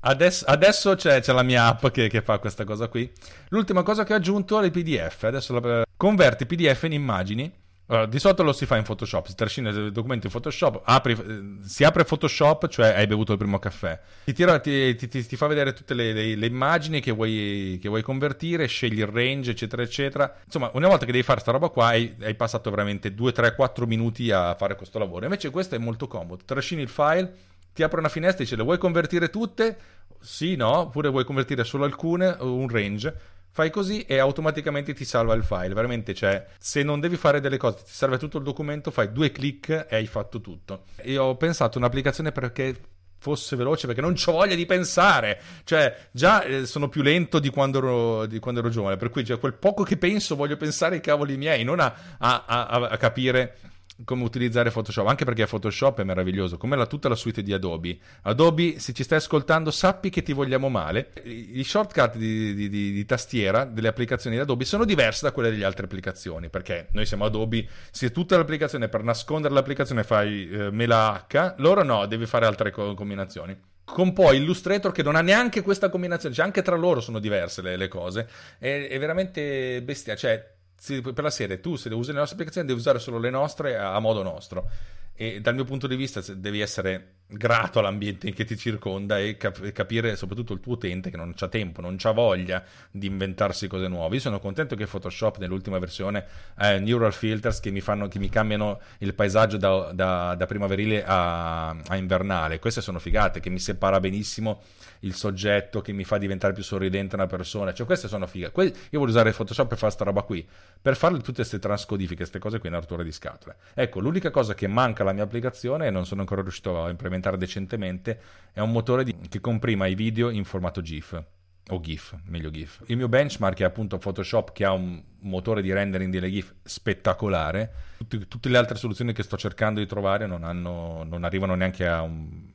adesso, adesso c'è, c'è, la mia app che, che, fa questa cosa qui. L'ultima cosa che ho aggiunto è il PDF. Adesso la, converti PDF in immagini Uh, di solito lo si fa in Photoshop, si trascina il documento in Photoshop, apri, eh, si apre Photoshop, cioè hai bevuto il primo caffè, ti, tira, ti, ti, ti fa vedere tutte le, le, le immagini che vuoi, che vuoi, convertire, scegli il range, eccetera, eccetera. Insomma, una volta che devi fare questa roba qua, hai, hai, passato veramente 2, 3, 4 minuti a fare questo lavoro. Invece questo è molto comodo, trascini il file, ti apre una finestra e dice le vuoi convertire tutte? Sì, no, oppure vuoi convertire solo alcune, un range Fai così e automaticamente ti salva il file. Veramente, cioè, se non devi fare delle cose, ti serve tutto il documento, fai due clic e hai fatto tutto. E ho pensato un'applicazione perché fosse veloce perché non ho voglia di pensare. Cioè, già eh, sono più lento di quando, ero, di quando ero giovane. Per cui, già quel poco che penso, voglio pensare ai cavoli miei, non a, a, a, a capire come utilizzare Photoshop, anche perché Photoshop è meraviglioso, come la, tutta la suite di Adobe. Adobe, se ci stai ascoltando, sappi che ti vogliamo male. I shortcut di, di, di, di tastiera delle applicazioni di Adobe sono diverse da quelle delle altre applicazioni, perché noi siamo Adobe, se tutta l'applicazione per nascondere l'applicazione fai eh, mela H, loro no, devi fare altre co- combinazioni con poi Illustrator che non ha neanche questa combinazione, cioè anche tra loro sono diverse le, le cose, è, è veramente bestia, cioè per la serie tu se usi le nostre applicazioni devi usare solo le nostre a, a modo nostro. E dal mio punto di vista devi essere grato all'ambiente che ti circonda e cap- capire soprattutto il tuo utente che non ha tempo, non ha voglia di inventarsi cose nuove. Io sono contento che Photoshop nell'ultima versione ha eh, neural filters che mi, fanno, che mi cambiano il paesaggio da, da, da primaverile a, a, invernale. Queste sono figate che mi separa benissimo il soggetto, che mi fa diventare più sorridente una persona. Cioè queste sono figate. Que- io voglio usare Photoshop per fare questa roba qui, per fare tutte queste transcodifiche, queste cose qui in artura di scatole. Ecco, l'unica cosa che manca alla mia applicazione e non sono ancora riuscito a implementare implementare decentemente è un motore di, che comprima i video in formato GIF o GIF, meglio GIF. Il mio benchmark è appunto Photoshop che ha un motore di rendering delle GIF spettacolare. Tutte, tutte le altre soluzioni che sto cercando di trovare non, hanno, non arrivano neanche a un,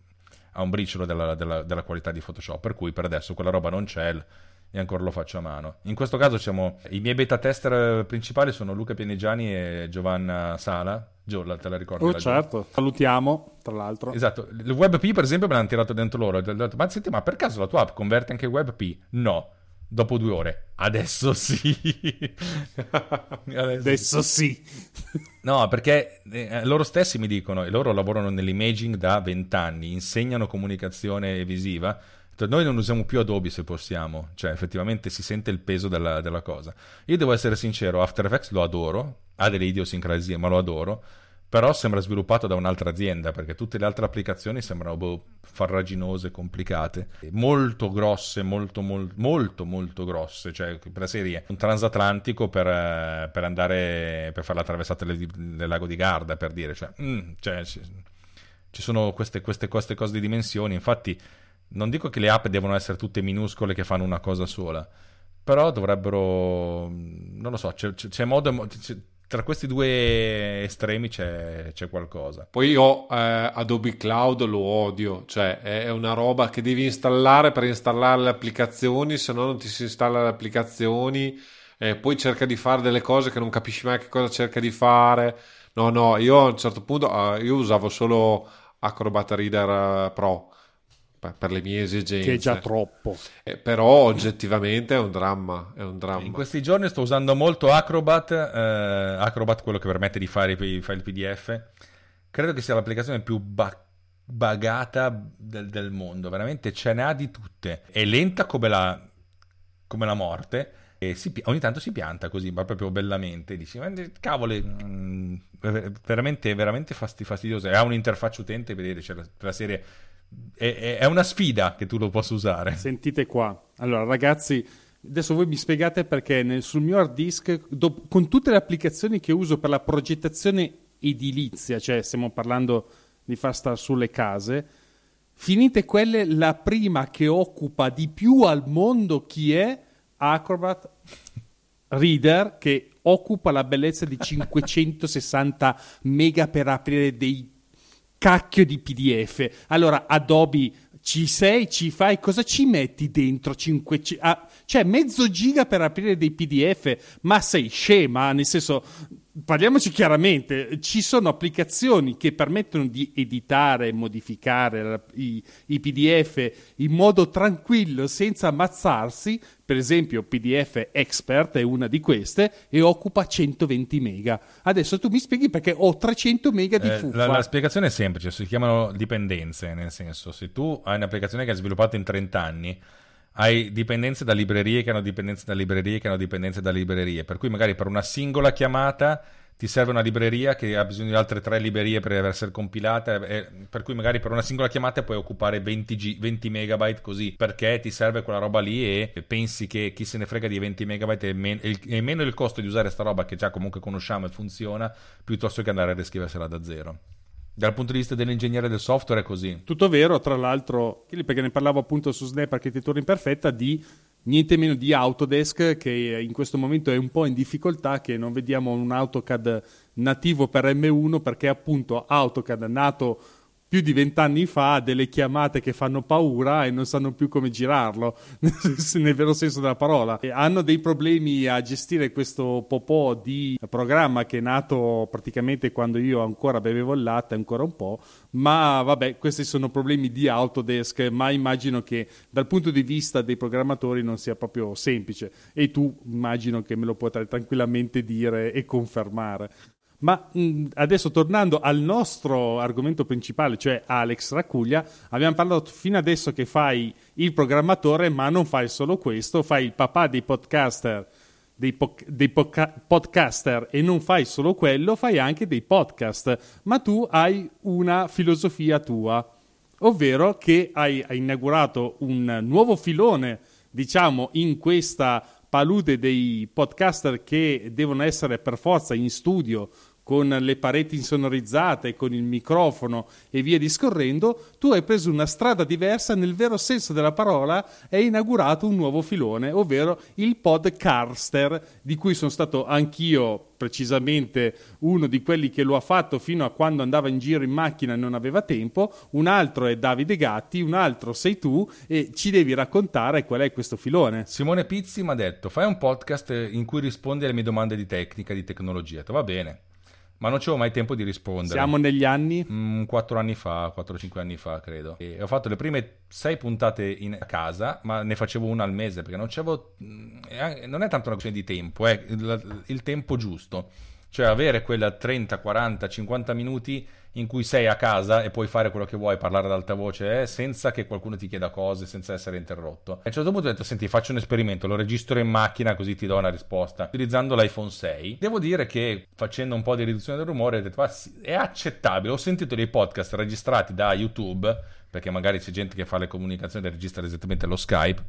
a un briciolo della, della, della, qualità di Photoshop, per cui per adesso quella roba non c'è e ancora lo faccio a mano. In questo caso siamo, i miei beta tester principali sono Luca Pianigiani e Giovanna Sala. Gio, te la ricordi?
Oh, certo, salutiamo tra l'altro.
Esatto, il WebP per esempio me l'hanno tirato dentro loro. Ho detto, ma senti, ma per caso la tua app converte anche WebP? No. Dopo due ore, adesso sì.
adesso, adesso sì.
no, perché eh, loro stessi mi dicono, e loro lavorano nell'imaging da vent'anni, insegnano comunicazione visiva noi non usiamo più Adobe se possiamo, cioè effettivamente si sente il peso della, della cosa. Io devo essere sincero, After Effects lo adoro, ha delle idiosincrasie, ma lo adoro, però sembra sviluppato da un'altra azienda, perché tutte le altre applicazioni sembrano boh, farraginose, complicate, molto grosse, molto, molto, molto, molto grosse, cioè per la serie un transatlantico per, per andare, per fare la traversata del, del, lago di Garda, per dire, cioè, mm, cioè ci sono queste, queste, queste cose di dimensioni, infatti non dico che le app devono essere tutte minuscole che fanno una cosa sola, però dovrebbero, non lo so, c'è, c'è modo, c'è, tra questi due estremi c'è, c'è qualcosa.
Poi io eh, Adobe Cloud lo odio, cioè è una roba che devi installare per installare le applicazioni, se no non ti si installa le applicazioni, eh, poi cerca di fare delle cose che non capisci mai che cosa cerca di fare. No, no, io a un certo punto eh, io usavo solo Acrobat Reader eh, Pro per le mie esigenze.
Che è già troppo.
Eh, però oggettivamente è un dramma, è un dramma.
In questi giorni sto usando molto Acrobat, eh, Acrobat quello che permette di fare i file PDF. Credo che sia l'applicazione più bagata del, del mondo, veramente ce n'ha di tutte. È lenta come la, come la morte. E si, ogni tanto si pianta così, ma proprio bellamente. Dici, cavolo, mm, veramente, veramente fastidioso. Ha un'interfaccia utente, vedete, cioè la, la serie è, è, una sfida che tu lo possa usare.
Sentite qua. Allora, ragazzi, adesso voi mi spiegate perché nel, sul mio hard disk, do, con tutte le applicazioni che uso per la progettazione edilizia, cioè stiamo parlando di far stare sulle case, finite quelle, la prima che occupa di più al mondo chi è? Acrobat Reader che occupa la bellezza di 560 mega per aprire dei cacchio di PDF. Allora, Adobe ci sei, ci fai, cosa ci metti dentro? 5, ah, cioè mezzo giga per aprire dei PDF, ma sei scema, nel senso Parliamoci chiaramente, ci sono applicazioni che permettono di editare e modificare i, i, PDF in modo tranquillo senza ammazzarsi, per esempio PDF Expert è una di queste e occupa 120 mega. Adesso tu mi spieghi perché ho 300 mega di
eh,
fuffa.
La, la, spiegazione è semplice, si chiamano dipendenze, nel senso se tu hai un'applicazione che hai sviluppato in 30 anni hai dipendenze da librerie che hanno dipendenze da librerie che hanno dipendenze da librerie, per cui magari per una singola chiamata ti serve una libreria che ha bisogno di altre tre librerie per essere compilata, per cui magari per una singola chiamata puoi occupare 20, G, 20 megabyte così, perché ti serve quella roba lì e pensi che chi se ne frega di 20 megabyte è, men- è meno il costo di usare sta roba che già comunque conosciamo e funziona, piuttosto che andare a riscriversela da zero. Dal punto di vista dell'ingegnere del software è così.
Tutto vero, tra l'altro, perché ne parlavo appunto su Snap Architettura Imperfetta di niente meno di Autodesk che in questo momento è un po' in difficoltà che non vediamo un AutoCAD nativo per M1 perché appunto AutoCAD nato più di vent'anni fa delle chiamate che fanno paura e non sanno più come girarlo, nel vero senso della parola. E hanno dei problemi a gestire questo popò di programma che è nato praticamente quando io ancora bevevo il latte, ancora un po', ma vabbè, questi sono problemi di Autodesk, ma immagino che dal punto di vista dei programmatori non sia proprio semplice e tu immagino che me lo potrai tranquillamente dire e confermare. Ma mh, adesso tornando al nostro argomento principale, cioè Alex Racuglia, abbiamo parlato fino adesso che fai il programmatore, ma non fai solo questo, fai il papà dei podcaster, dei, po- dei poca- podcaster e non fai solo quello, fai anche dei podcast, ma tu hai una filosofia tua, ovvero che hai, hai inaugurato un nuovo filone, diciamo, in questa palude dei podcaster che devono essere per forza in studio con le pareti insonorizzate, con il microfono e via discorrendo, tu hai preso una strada diversa nel vero senso della parola e hai inaugurato un nuovo filone, ovvero il podcaster, di cui sono stato anch'io precisamente uno di quelli che lo ha fatto fino a quando andava in giro in macchina e non aveva tempo, un altro è Davide Gatti, un altro sei tu e ci devi raccontare qual è questo filone.
Simone Pizzi mi ha detto fai un podcast in cui rispondi alle mie domande di tecnica, di tecnologia. Va bene ma non c'avevo mai tempo di rispondere.
Siamo negli anni?
Mm, 4 anni fa, 4-5 anni fa credo. E ho fatto le prime 6 puntate in casa, ma ne facevo una al mese perché non c'avevo... Mm, non è tanto una questione di tempo, è il, il tempo giusto. Cioè avere quella 30, 40, 50 minuti in cui sei a casa e puoi fare quello che vuoi, parlare ad alta voce, eh, senza che qualcuno ti chieda cose, senza essere interrotto. A un certo punto ho detto, senti, faccio un esperimento, lo registro in macchina così ti do una risposta, utilizzando l'iPhone 6. Devo dire che facendo un po' di riduzione del rumore, ho detto, è accettabile. Ho sentito dei podcast registrati da YouTube, perché magari c'è gente che fa le comunicazioni e registra esattamente lo Skype,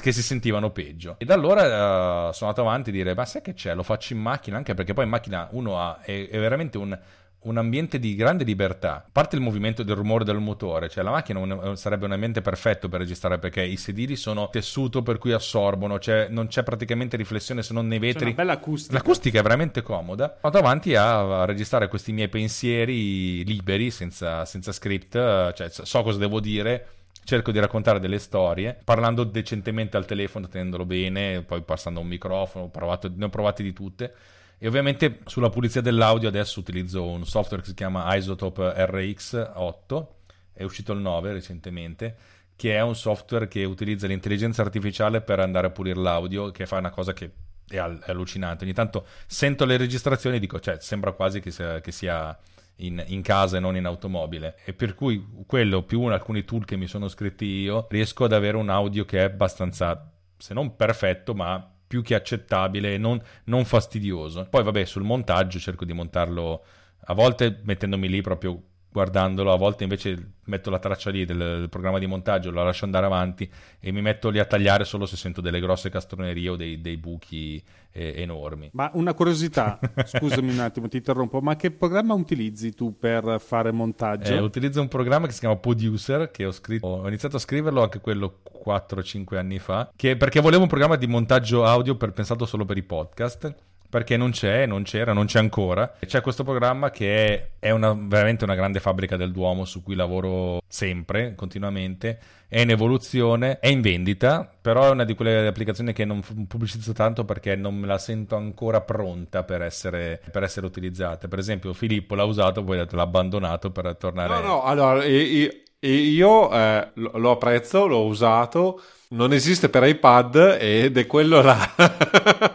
che si sentivano peggio. E da allora uh, sono andato avanti a dire, ma sai che c'è, lo faccio in macchina, anche perché poi in macchina uno ha, è, è veramente un un ambiente di grande libertà. A parte il movimento del rumore del motore, cioè la macchina un, sarebbe un ambiente perfetto per registrare perché i sedili sono tessuto per cui assorbono, cioè non c'è praticamente riflessione se non nei vetri. C'è
una bella acustica.
L'acustica è veramente comoda. Sono andato avanti a, a, registrare questi miei pensieri liberi, senza, senza script, cioè so cosa devo dire cerco di raccontare delle storie, parlando decentemente al telefono, tenendolo bene, poi passando a un microfono, provato, ne ho provate di tutte. E ovviamente sulla pulizia dell'audio adesso utilizzo un software che si chiama Isotope RX8, è uscito il 9 recentemente, che è un software che utilizza l'intelligenza artificiale per andare a pulire l'audio, che fa una cosa che è, allucinante. Ogni tanto sento le registrazioni e dico, cioè, sembra quasi che sia, che sia in, in, casa e non in automobile. E per cui quello più alcuni tool che mi sono scritti io, riesco ad avere un audio che è abbastanza, se non perfetto, ma più che accettabile e non, non fastidioso. Poi vabbè, sul montaggio cerco di montarlo a volte mettendomi lì proprio guardandolo, a volte invece metto la traccia lì del, del, programma di montaggio, la lascio andare avanti e mi metto lì a tagliare solo se sento delle grosse castronerie o dei, dei buchi eh, enormi.
Ma una curiosità, scusami un attimo, ti interrompo, ma che programma utilizzi tu per fare montaggio?
Eh, utilizzo un programma che si chiama Producer, che ho, scritto, ho iniziato a scriverlo anche quello 4-5 anni fa, che, perché volevo un programma di montaggio audio per, pensato solo per i podcast perché non c'è, non c'era, non c'è ancora. C'è questo programma che è, una, veramente una grande fabbrica del Duomo su cui lavoro sempre, continuamente, è in evoluzione, è in vendita, però è una di quelle applicazioni che non pubblicizzo tanto perché non me la sento ancora pronta per essere, per essere utilizzata. Per esempio Filippo l'ha usato, poi l'ha abbandonato per tornare...
No, no, allora io, io eh, lo apprezzo, l'ho usato non esiste per iPad ed è quello là.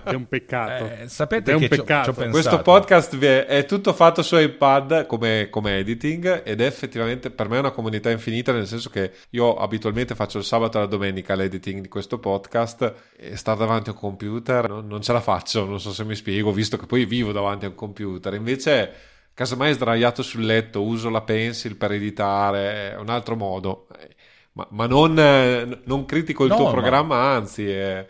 è un peccato.
Eh, sapete è un peccato.
Questo podcast è tutto fatto su iPad come, come, editing ed è effettivamente per me una comunità infinita nel senso che io abitualmente faccio il sabato e la domenica l'editing di questo podcast e stare davanti a un computer non, non ce la faccio, non so se mi spiego, visto che poi vivo davanti a un computer. Invece casomai sdraiato sul letto uso la pencil per editare, è un altro modo. Ma, ma non, eh, non, critico il no, tuo programma, ma... anzi, è,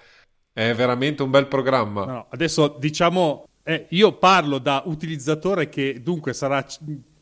è, veramente un bel programma.
No, adesso diciamo, eh, io parlo da utilizzatore che dunque sarà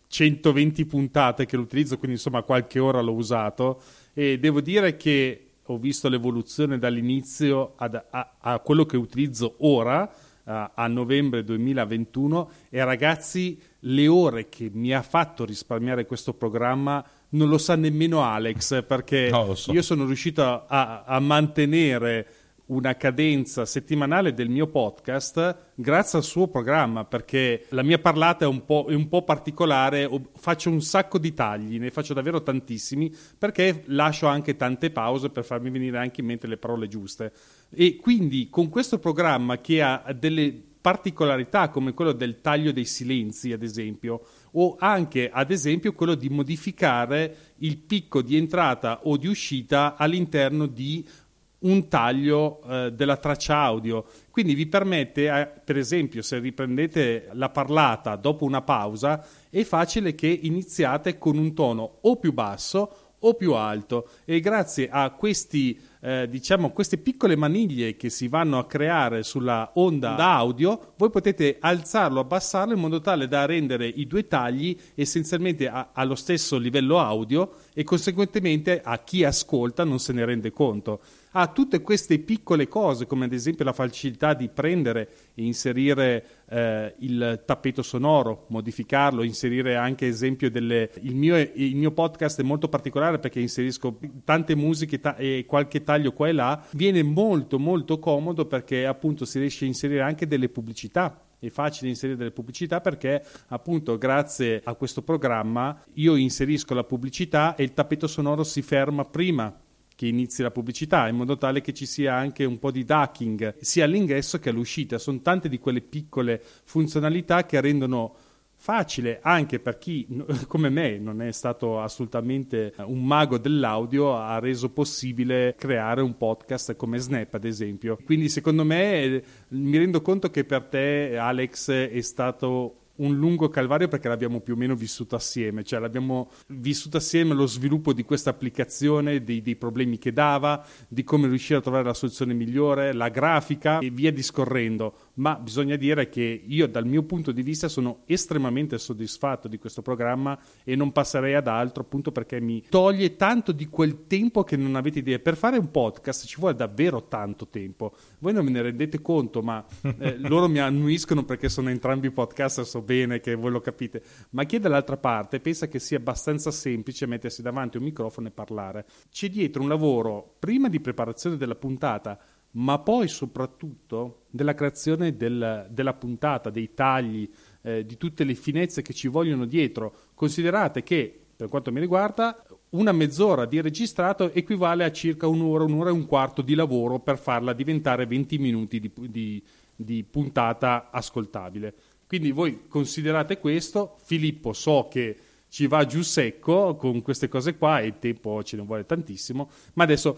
120 puntate che lo utilizzo, quindi insomma qualche ora l'ho usato e devo dire che ho visto l'evoluzione dall'inizio ad, a, a, quello che utilizzo ora a, a novembre 2021 e ragazzi le ore che mi ha fatto risparmiare questo programma non lo sa nemmeno Alex perché no, so. io sono riuscito a, a, mantenere una cadenza settimanale del mio podcast grazie al suo programma perché la mia parlata è un po', è un po particolare, faccio un sacco di tagli, ne faccio davvero tantissimi perché lascio anche tante pause per farmi venire anche in mente le parole giuste e quindi con questo programma che ha delle particolarità come quello del taglio dei silenzi ad esempio o anche ad esempio quello di modificare il picco di entrata o di uscita all'interno di un taglio eh, della traccia audio. Quindi vi permette, eh, per esempio, se riprendete la parlata dopo una pausa, è facile che iniziate con un tono o più basso o più alto. E grazie a questi eh, diciamo queste piccole maniglie che si vanno a creare sulla onda audio voi potete alzarlo abbassarlo in modo tale da rendere i due tagli essenzialmente a, allo stesso livello audio e conseguentemente a chi ascolta non se ne rende conto ha tutte queste piccole cose, come ad esempio la facilità di prendere e inserire eh, il tappeto sonoro, modificarlo, inserire anche esempio delle... Il mio, il mio, podcast è molto particolare perché inserisco tante musiche ta- e qualche taglio qua e là, viene molto molto comodo perché appunto si riesce a inserire anche delle pubblicità. È facile inserire delle pubblicità perché appunto grazie a questo programma io inserisco la pubblicità e il tappeto sonoro si ferma prima che inizi la pubblicità, in modo tale che ci sia anche un po' di ducking sia all'ingresso che all'uscita. Sono tante di quelle piccole funzionalità che rendono facile anche per chi come me non è stato assolutamente un mago dell'audio ha reso possibile creare un podcast come Snap ad esempio quindi secondo me mi rendo conto che per te Alex è stato un lungo calvario perché l'abbiamo più o meno vissuto assieme, cioè l'abbiamo vissuto assieme lo sviluppo di questa applicazione, dei, dei, problemi che dava, di come riuscire a trovare la soluzione migliore, la grafica e via discorrendo. Ma bisogna dire che io dal mio punto di vista sono estremamente soddisfatto di questo programma e non passerei ad altro appunto perché mi toglie tanto di quel tempo che non avete idea. Per fare un podcast ci vuole davvero tanto tempo. Voi non ve ne rendete conto, ma eh, loro mi annuiscono perché sono entrambi podcast, so bene che voi lo capite, ma chi è dall'altra parte pensa che sia abbastanza semplice mettersi davanti a un microfono e parlare. C'è dietro un lavoro prima di preparazione della puntata, ma poi soprattutto della creazione del, della puntata, dei tagli, eh, di tutte le finezze che ci vogliono dietro. Considerate che, per quanto mi riguarda, una mezz'ora di registrato equivale a circa un'ora, un'ora e un quarto di lavoro per farla diventare 20 minuti di, di, di puntata ascoltabile. Quindi voi considerate questo, Filippo so che ci va giù secco con queste cose qua e il tempo ce ne vuole tantissimo, ma adesso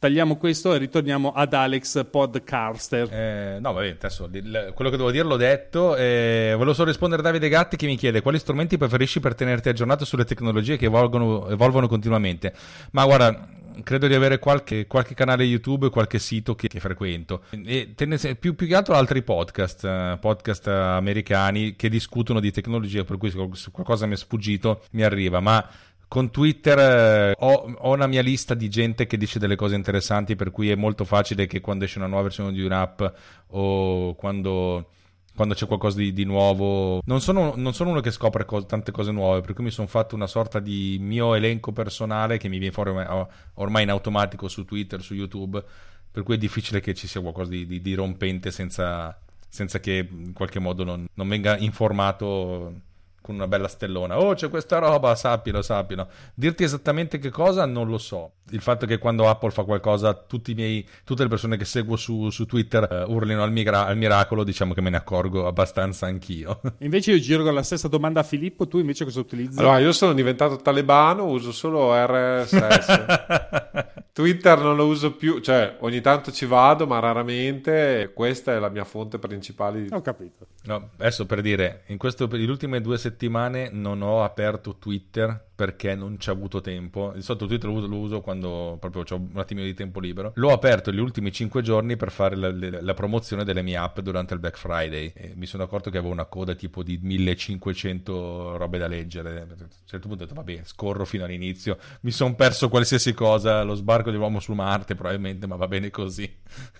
tagliamo questo e ritorniamo ad Alex Podcaster.
Eh, no, vabbè, adesso quello che devo dire l'ho detto. Eh, volevo solo rispondere a Davide Gatti che mi chiede quali strumenti preferisci per tenerti aggiornato sulle tecnologie che evolvono, evolvono continuamente. Ma guarda, credo di avere qualche, qualche, canale YouTube qualche sito che, che frequento. E più, più, che altro altri podcast, uh, podcast americani che discutono di tecnologia, per cui se qualcosa mi è sfuggito mi arriva. Ma con Twitter eh, ho, ho, una mia lista di gente che dice delle cose interessanti, per cui è molto facile che quando esce una nuova versione di un'app o quando quando c'è qualcosa di, di nuovo. Non sono, non sono, uno che scopre co- tante cose nuove, per cui mi sono fatto una sorta di mio elenco personale che mi viene fuori ormai, ormai in automatico su Twitter, su YouTube, per cui è difficile che ci sia qualcosa di, di, di rompente senza, senza, che in qualche modo non, non venga informato con una bella stellona. Oh, c'è questa roba, sappilo, sappilo. Dirti esattamente che cosa non lo so. Il fatto che quando Apple fa qualcosa, miei, tutte le persone che seguo su, su Twitter uh, urlino al, migra- al, miracolo, diciamo che me ne accorgo abbastanza anch'io.
Invece io giro con la stessa domanda a Filippo, tu invece cosa utilizzi?
Allora, io sono diventato talebano, uso solo RSS. Twitter non lo uso più, cioè ogni tanto ci vado, ma raramente. Questa è la mia fonte principale.
Ho capito.
No, adesso per dire, in questo, le ultime due settimane non ho aperto Twitter perché non ci ho avuto tempo. Di solito Twitter lo uso, lo uso quando proprio ho un attimino di tempo libero. L'ho aperto gli ultimi 5 giorni per fare la, la, la, promozione delle mie app durante il Black Friday. E mi sono accorto che avevo una coda tipo di 1500 robe da leggere. A un certo punto ho detto, vabbè, scorro fino all'inizio. Mi sono perso qualsiasi cosa, lo sbarco dell'uomo su Marte probabilmente, ma va bene così.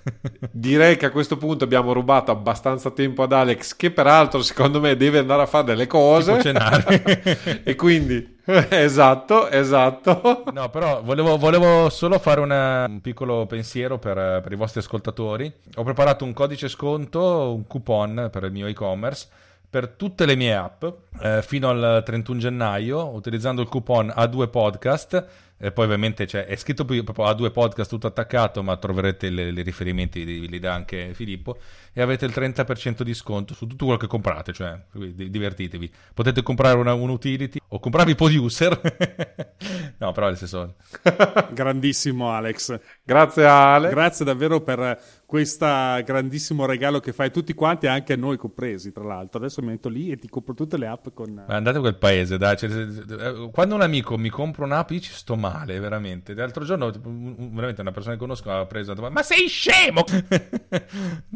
Direi che a questo punto abbiamo rubato abbastanza tempo ad Alex, che peraltro secondo me deve andare a fare delle cose. e quindi esatto, esatto.
No, però volevo, volevo solo fare una, un piccolo pensiero per, per, i vostri ascoltatori. Ho preparato un codice sconto, un coupon per il mio e-commerce per tutte le mie app eh, fino al 31 gennaio utilizzando il coupon A2 Podcast e poi ovviamente cioè, è scritto proprio a due podcast tutto attaccato, ma troverete i riferimenti, li, li, dà anche Filippo, e avete il 30% di sconto su tutto quello che comprate, cioè divertitevi. Potete comprare una, un utility o comprarvi Producer. no, però nel senso...
Grandissimo Alex.
Grazie Ale.
Grazie davvero per questo grandissimo regalo che fai a tutti quanti, anche a noi compresi, tra l'altro. Adesso mi metto lì e ti compro tutte le app con...
Ma andate a quel paese, dai. Cioè, eh, quando un amico mi compra un'app, io ci sto male, veramente. L'altro giorno, veramente, una persona che conosco ha preso... Ma sei scemo!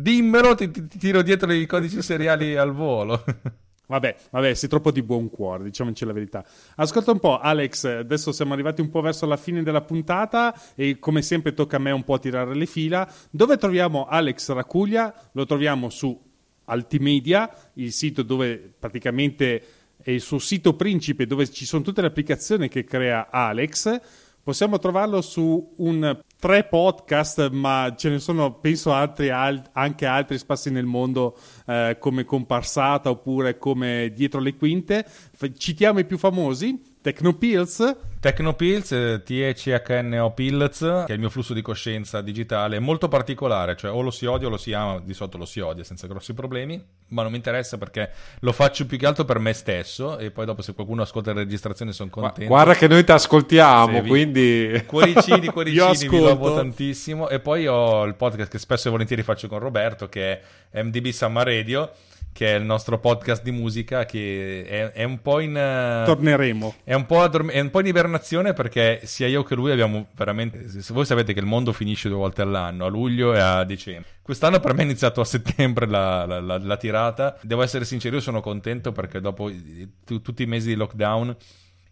Dimmelo, ti, ti tiro dietro i codici seriali al volo.
Vabbè, vabbè, sei troppo di buon cuore, diciamoci la verità. Ascolta un po', Alex, adesso siamo arrivati un po' verso la fine della puntata e come sempre tocca a me un po' tirare le fila. Dove troviamo Alex Racuglia? Lo troviamo su Altimedia, il sito dove praticamente è il suo sito principe dove ci sono tutte le applicazioni che crea Alex. Possiamo trovarlo su un tre podcast, ma ce ne sono, penso, altri, al- anche altri spazi nel mondo eh, come Comparsata oppure come Dietro le Quinte. F- citiamo i più famosi. Tecnopills.
Tecnopills, TECHNO Pills, che è il mio flusso di coscienza digitale, è molto particolare, cioè o lo si odia o lo si ama, di solito lo si odia senza grossi problemi, ma non mi interessa perché lo faccio più che altro per me stesso e poi dopo se qualcuno ascolta la registrazione sono contento.
Guarda che noi ti ascoltiamo, sì, quindi...
Cuoricini, cuoricini, vi lovo tantissimo. E poi ho il podcast che spesso e volentieri faccio con Roberto, che è MDB Summer Radio che è il nostro podcast di musica che è, è un po' in... Uh,
Torneremo.
È un, addorm- è un, po in ibernazione perché sia io che lui abbiamo veramente... Voi sapete che il mondo finisce due volte all'anno, a luglio e a dicembre. Quest'anno per me è iniziato a settembre la, la, la, la tirata. Devo essere sincero, io sono contento perché dopo t- tutti i mesi di lockdown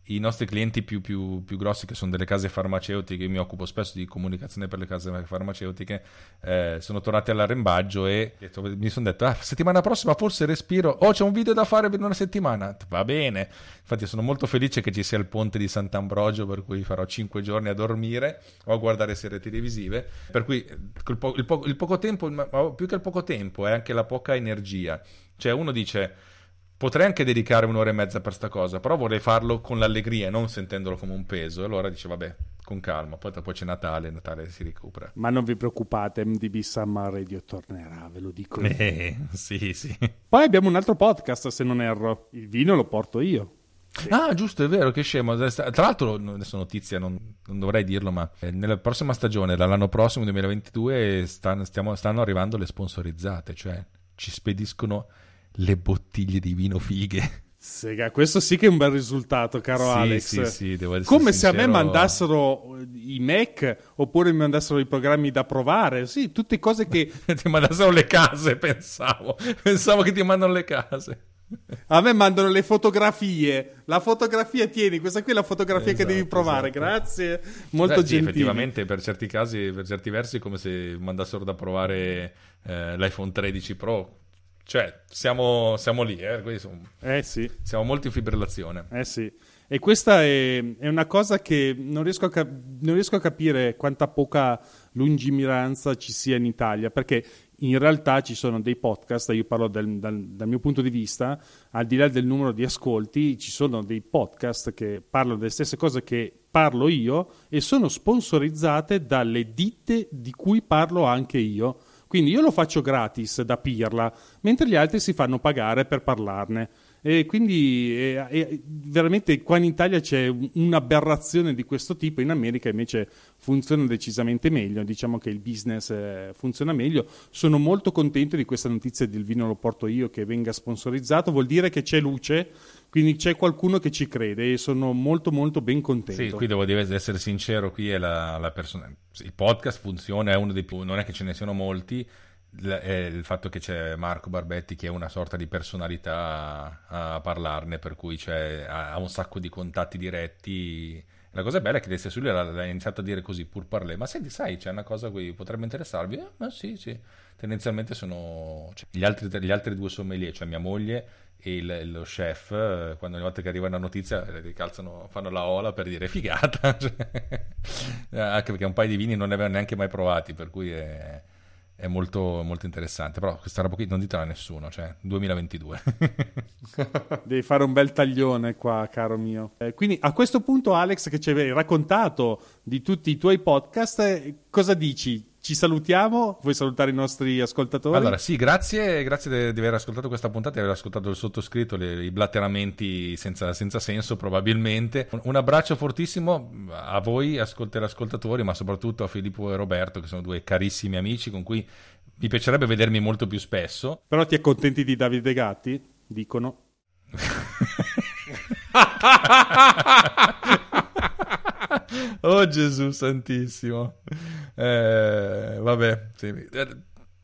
i nostri clienti più, più, più, grossi, che sono delle case farmaceutiche, mi occupo spesso di comunicazione per le case farmaceutiche, eh, sono tornati all'arrembaggio e mi sono detto, ah, settimana prossima forse respiro, oh c'è un video da fare per una settimana, va bene, infatti sono molto felice che ci sia il ponte di Sant'Ambrogio, per cui farò 5 giorni a dormire o a guardare serie televisive, per cui il, po- il, po- il poco tempo, ma più che il poco tempo, è anche la poca energia, cioè uno dice potrei anche dedicare un'ora e mezza per sta cosa, però vorrei farlo con l'allegria, non sentendolo come un peso. Allora dice, vabbè, con calma. Poi dopo c'è Natale, Natale si recupera.
Ma non vi preoccupate, MDB Summer Radio tornerà, ve lo dico io.
Eh, sì, sì.
Poi abbiamo un altro podcast, se non erro. Il vino lo porto io.
Ah, giusto, è vero, che scemo. Tra l'altro, adesso notizia, non, non dovrei dirlo, ma eh, nella prossima stagione, dall'anno prossimo, 2022, stanno, stiamo, stanno arrivando le sponsorizzate, cioè ci spediscono le bottiglie di vino fighe.
Sega, questo sì che è un bel risultato, caro
Sì,
Alex.
sì, sì, devo essere
Come se a me
sincero.
mandassero i Mac oppure mi mandassero i programmi da provare. Sì, tutte cose che
ti mandassero le case, pensavo. Pensavo che ti mandano le case.
a me mandano le fotografie. La fotografia, tieni, questa qui è la fotografia che
Esatto,
devi provare.
esatto.
Grazie, molto
Beh, sì, effettivamente, per certi casi, per certi versi, è come se mandassero da provare eh, l'iPhone 13 Pro. Cioè, siamo, siamo lì, eh, sono-
Eh sì.
siamo molto in fibrillazione.
Eh sì, e questa è, è una cosa che non riesco, a cap- non riesco a capire quanta poca lungimiranza ci sia in Italia, perché in realtà ci sono dei podcast, io parlo del- dal, dal mio punto di vista, al di là del numero di ascolti, ci sono dei podcast che parlano delle stesse cose che parlo io e sono sponsorizzate dalle ditte di cui parlo anche io. Quindi io lo faccio gratis da Pirla, mentre gli altri si fanno pagare per parlarne. E quindi eh, eh, veramente qua in Italia c'è un- un'aberrazione di questo tipo, in America invece funziona decisamente meglio, diciamo che il business eh, funziona meglio. Sono molto contento di questa notizia del vino lo porto io che venga sponsorizzato, vuol dire che c'è luce, quindi c'è qualcuno che ci crede e sono molto molto ben contento.
Sì, qui devo dire, essere sincero, qui è la, la persona... Il podcast funziona, è uno dei più... Non è che ce ne siano molti, è il fatto che c'è Marco Barbetti che è una sorta di personalità a, a parlarne, per cui ha, ha un sacco di contatti diretti. La cosa bella è che Alessia Sulli l'ha, l'ha iniziato a dire così, pur parlé. Ma senti, sai, c'è una cosa qui, potrebbe interessarvi? Eh, ma sì, sì. Tendenzialmente sono... cioè, gli, altri, gli altri due sommelier, cioè mia moglie e il- lo chef, eh, quando ogni volta che arriva una notizia, eh, ricalzano, fanno la ola per dire figata. Cioè, anche perché un paio di vini non ne avevano neanche mai provati, per cui è, è molto, molto interessante. Però questa roba qui non ditela a nessuno, cioè 2022.
Devi fare un bel taglione qua, caro mio. Eh, quindi a questo punto, Alex, che ci hai raccontato di tutti i tuoi podcast, eh, cosa dici? Ci salutiamo? Vuoi salutare i nostri ascoltatori?
Allora, sì, grazie, grazie di, aver ascoltato questa puntata, di aver ascoltato il sottoscritto, le- i blatteramenti senza, senza senso probabilmente. Un, un abbraccio fortissimo a voi, ascolt- ascoltatori, ma soprattutto a Filippo e Roberto, che sono due carissimi amici con cui mi piacerebbe vedermi molto più spesso.
Però ti accontenti di Davide Gatti? Dicono.
oh Gesù santissimo. Eh, vabbè, sì.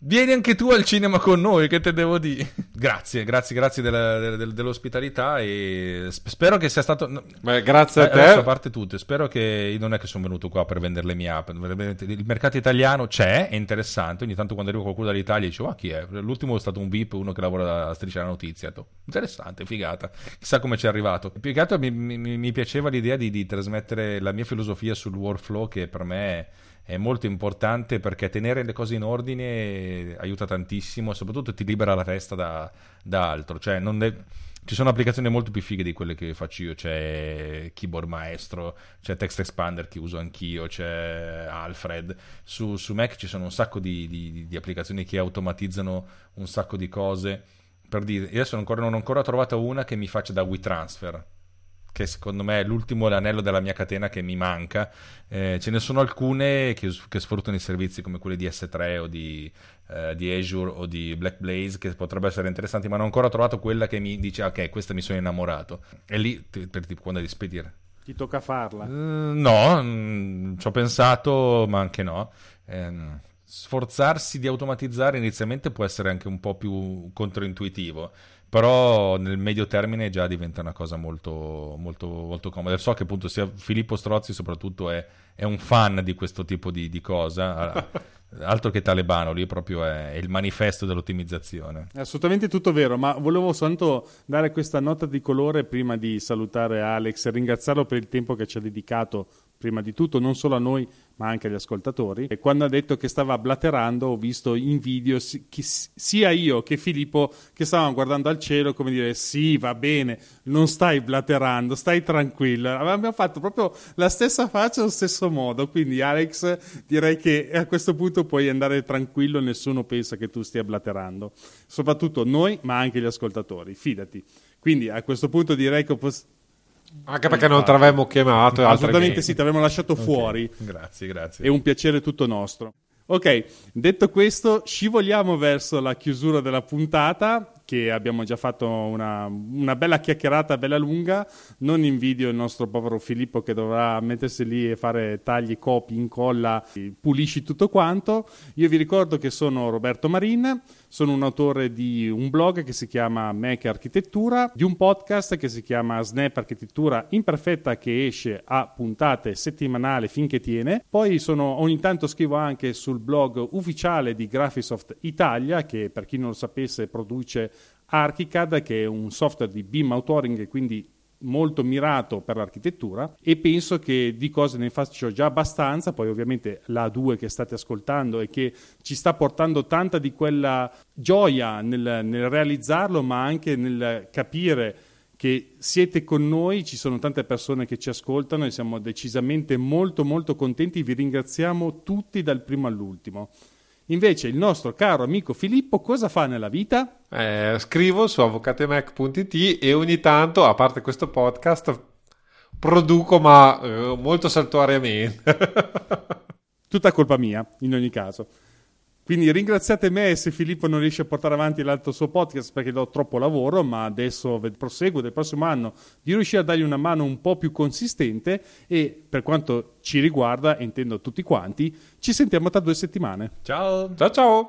Eh, Vieni anche tu al cinema con noi, che te devo dire? Grazie, grazie, grazie della- del- del- dell'ospitalità e sp- spero che sia stato...
Beh, grazie a
eh, adesso, a
te.
parte tutto, spero che non è che sono venuto qua per vendere le mie app. Il mercato italiano c'è, è interessante. Ogni tanto quando arriva qualcuno dall'Italia dice: Ma chi è? L'ultimo è stato un VIP, uno che lavora a striscia la notizia. Interessante, figata. Chissà come ci è arrivato. Più che altro mi, mi- mi piaceva l'idea di, di trasmettere la mia filosofia sul workflow, che per me è è molto importante perché tenere le cose in ordine aiuta tantissimo e soprattutto ti libera la testa da, da altro. Cioè, de- ci sono applicazioni molto più fighe di quelle che faccio io. C'è Keyboard Maestro, c'è Text Expander che uso anch'io, c'è Alfred. Su, su Mac ci sono un sacco di, di- di applicazioni che automatizzano un sacco di cose. Per dire, adesso ancora, non ho ancora trovato una che mi faccia da WeTransfer che secondo me è l'ultimo l'anello della mia catena che mi manca. Eh, ce ne sono alcune che, che sfruttano i servizi come quelli di S3 o di, eh, di Azure o di Black Blaze che potrebbero essere interessanti, ma non ho ancora trovato quella che mi dice ok, questa mi sono innamorato. E lì ti- per tipo quando devi spedire.
Ti tocca farla.
Eh, no, mm, ci ho pensato, ma anche no. Ehm, sforzarsi di automatizzare inizialmente può essere anche un po' più controintuitivo, però nel medio termine già diventa una cosa molto, molto, molto comoda. So che appunto sia Filippo Strozzi soprattutto è, è un fan di questo tipo di, di cosa, altro che talebano, lui proprio è, è il manifesto dell'ottimizzazione.
È assolutamente tutto vero, ma volevo soltanto dare questa nota di colore prima di salutare Alex e ringraziarlo per il tempo che ci ha dedicato prima di tutto non solo a noi ma anche agli ascoltatori. E quando ha detto che stava blaterando, ho visto in video sia io che Filippo che stavamo guardando al cielo come dire sì, va bene, non stai blaterando, stai tranquillo. Abbiamo fatto proprio la stessa faccia allo stesso modo, quindi Alex direi che a questo punto puoi andare tranquillo, nessuno pensa che tu stia blaterando. Soprattutto noi, ma anche gli ascoltatori, fidati. Quindi a questo punto direi che posso
anche perché non ti avremmo chiamato.
Assolutamente sì, ti avremmo lasciato okay. fuori.
Grazie, grazie.
È un piacere tutto nostro. Ok, detto questo, scivoliamo verso la chiusura della puntata che abbiamo già fatto una, una, bella chiacchierata bella lunga. Non invidio il nostro povero Filippo che dovrà mettersi lì e fare tagli, copi, incolla, pulisci tutto quanto. Io vi ricordo che sono Roberto Marin, sono un autore di un blog che si chiama Mac Architettura, di un podcast che si chiama Snap Architettura Imperfetta che esce a puntate settimanali finché tiene. Poi sono, ogni tanto scrivo anche sul blog ufficiale di Graphisoft Italia che per chi non lo sapesse produce Archicad che è un software di BIM authoring e quindi molto mirato per l'architettura e penso che di cose ne faccio già abbastanza, poi ovviamente la 2 che state ascoltando e che ci sta portando tanta di quella gioia nel, nel realizzarlo ma anche nel capire che siete con noi, ci sono tante persone che ci ascoltano e siamo decisamente molto molto contenti, vi ringraziamo tutti dal primo all'ultimo. Invece il nostro caro amico Filippo cosa fa nella vita?
Eh, scrivo su avvocatemac.it e ogni tanto, a parte questo podcast, produco ma eh, molto saltuariamente.
Tutta colpa mia, in ogni caso. Quindi ringraziate me se Filippo non riesce a portare avanti l'altro suo podcast perché do troppo lavoro, ma adesso proseguo del prossimo anno di riuscire a dargli una mano un po' più consistente e per quanto ci riguarda, intendo tutti quanti, ci sentiamo tra due settimane.
Ciao!
Ciao ciao!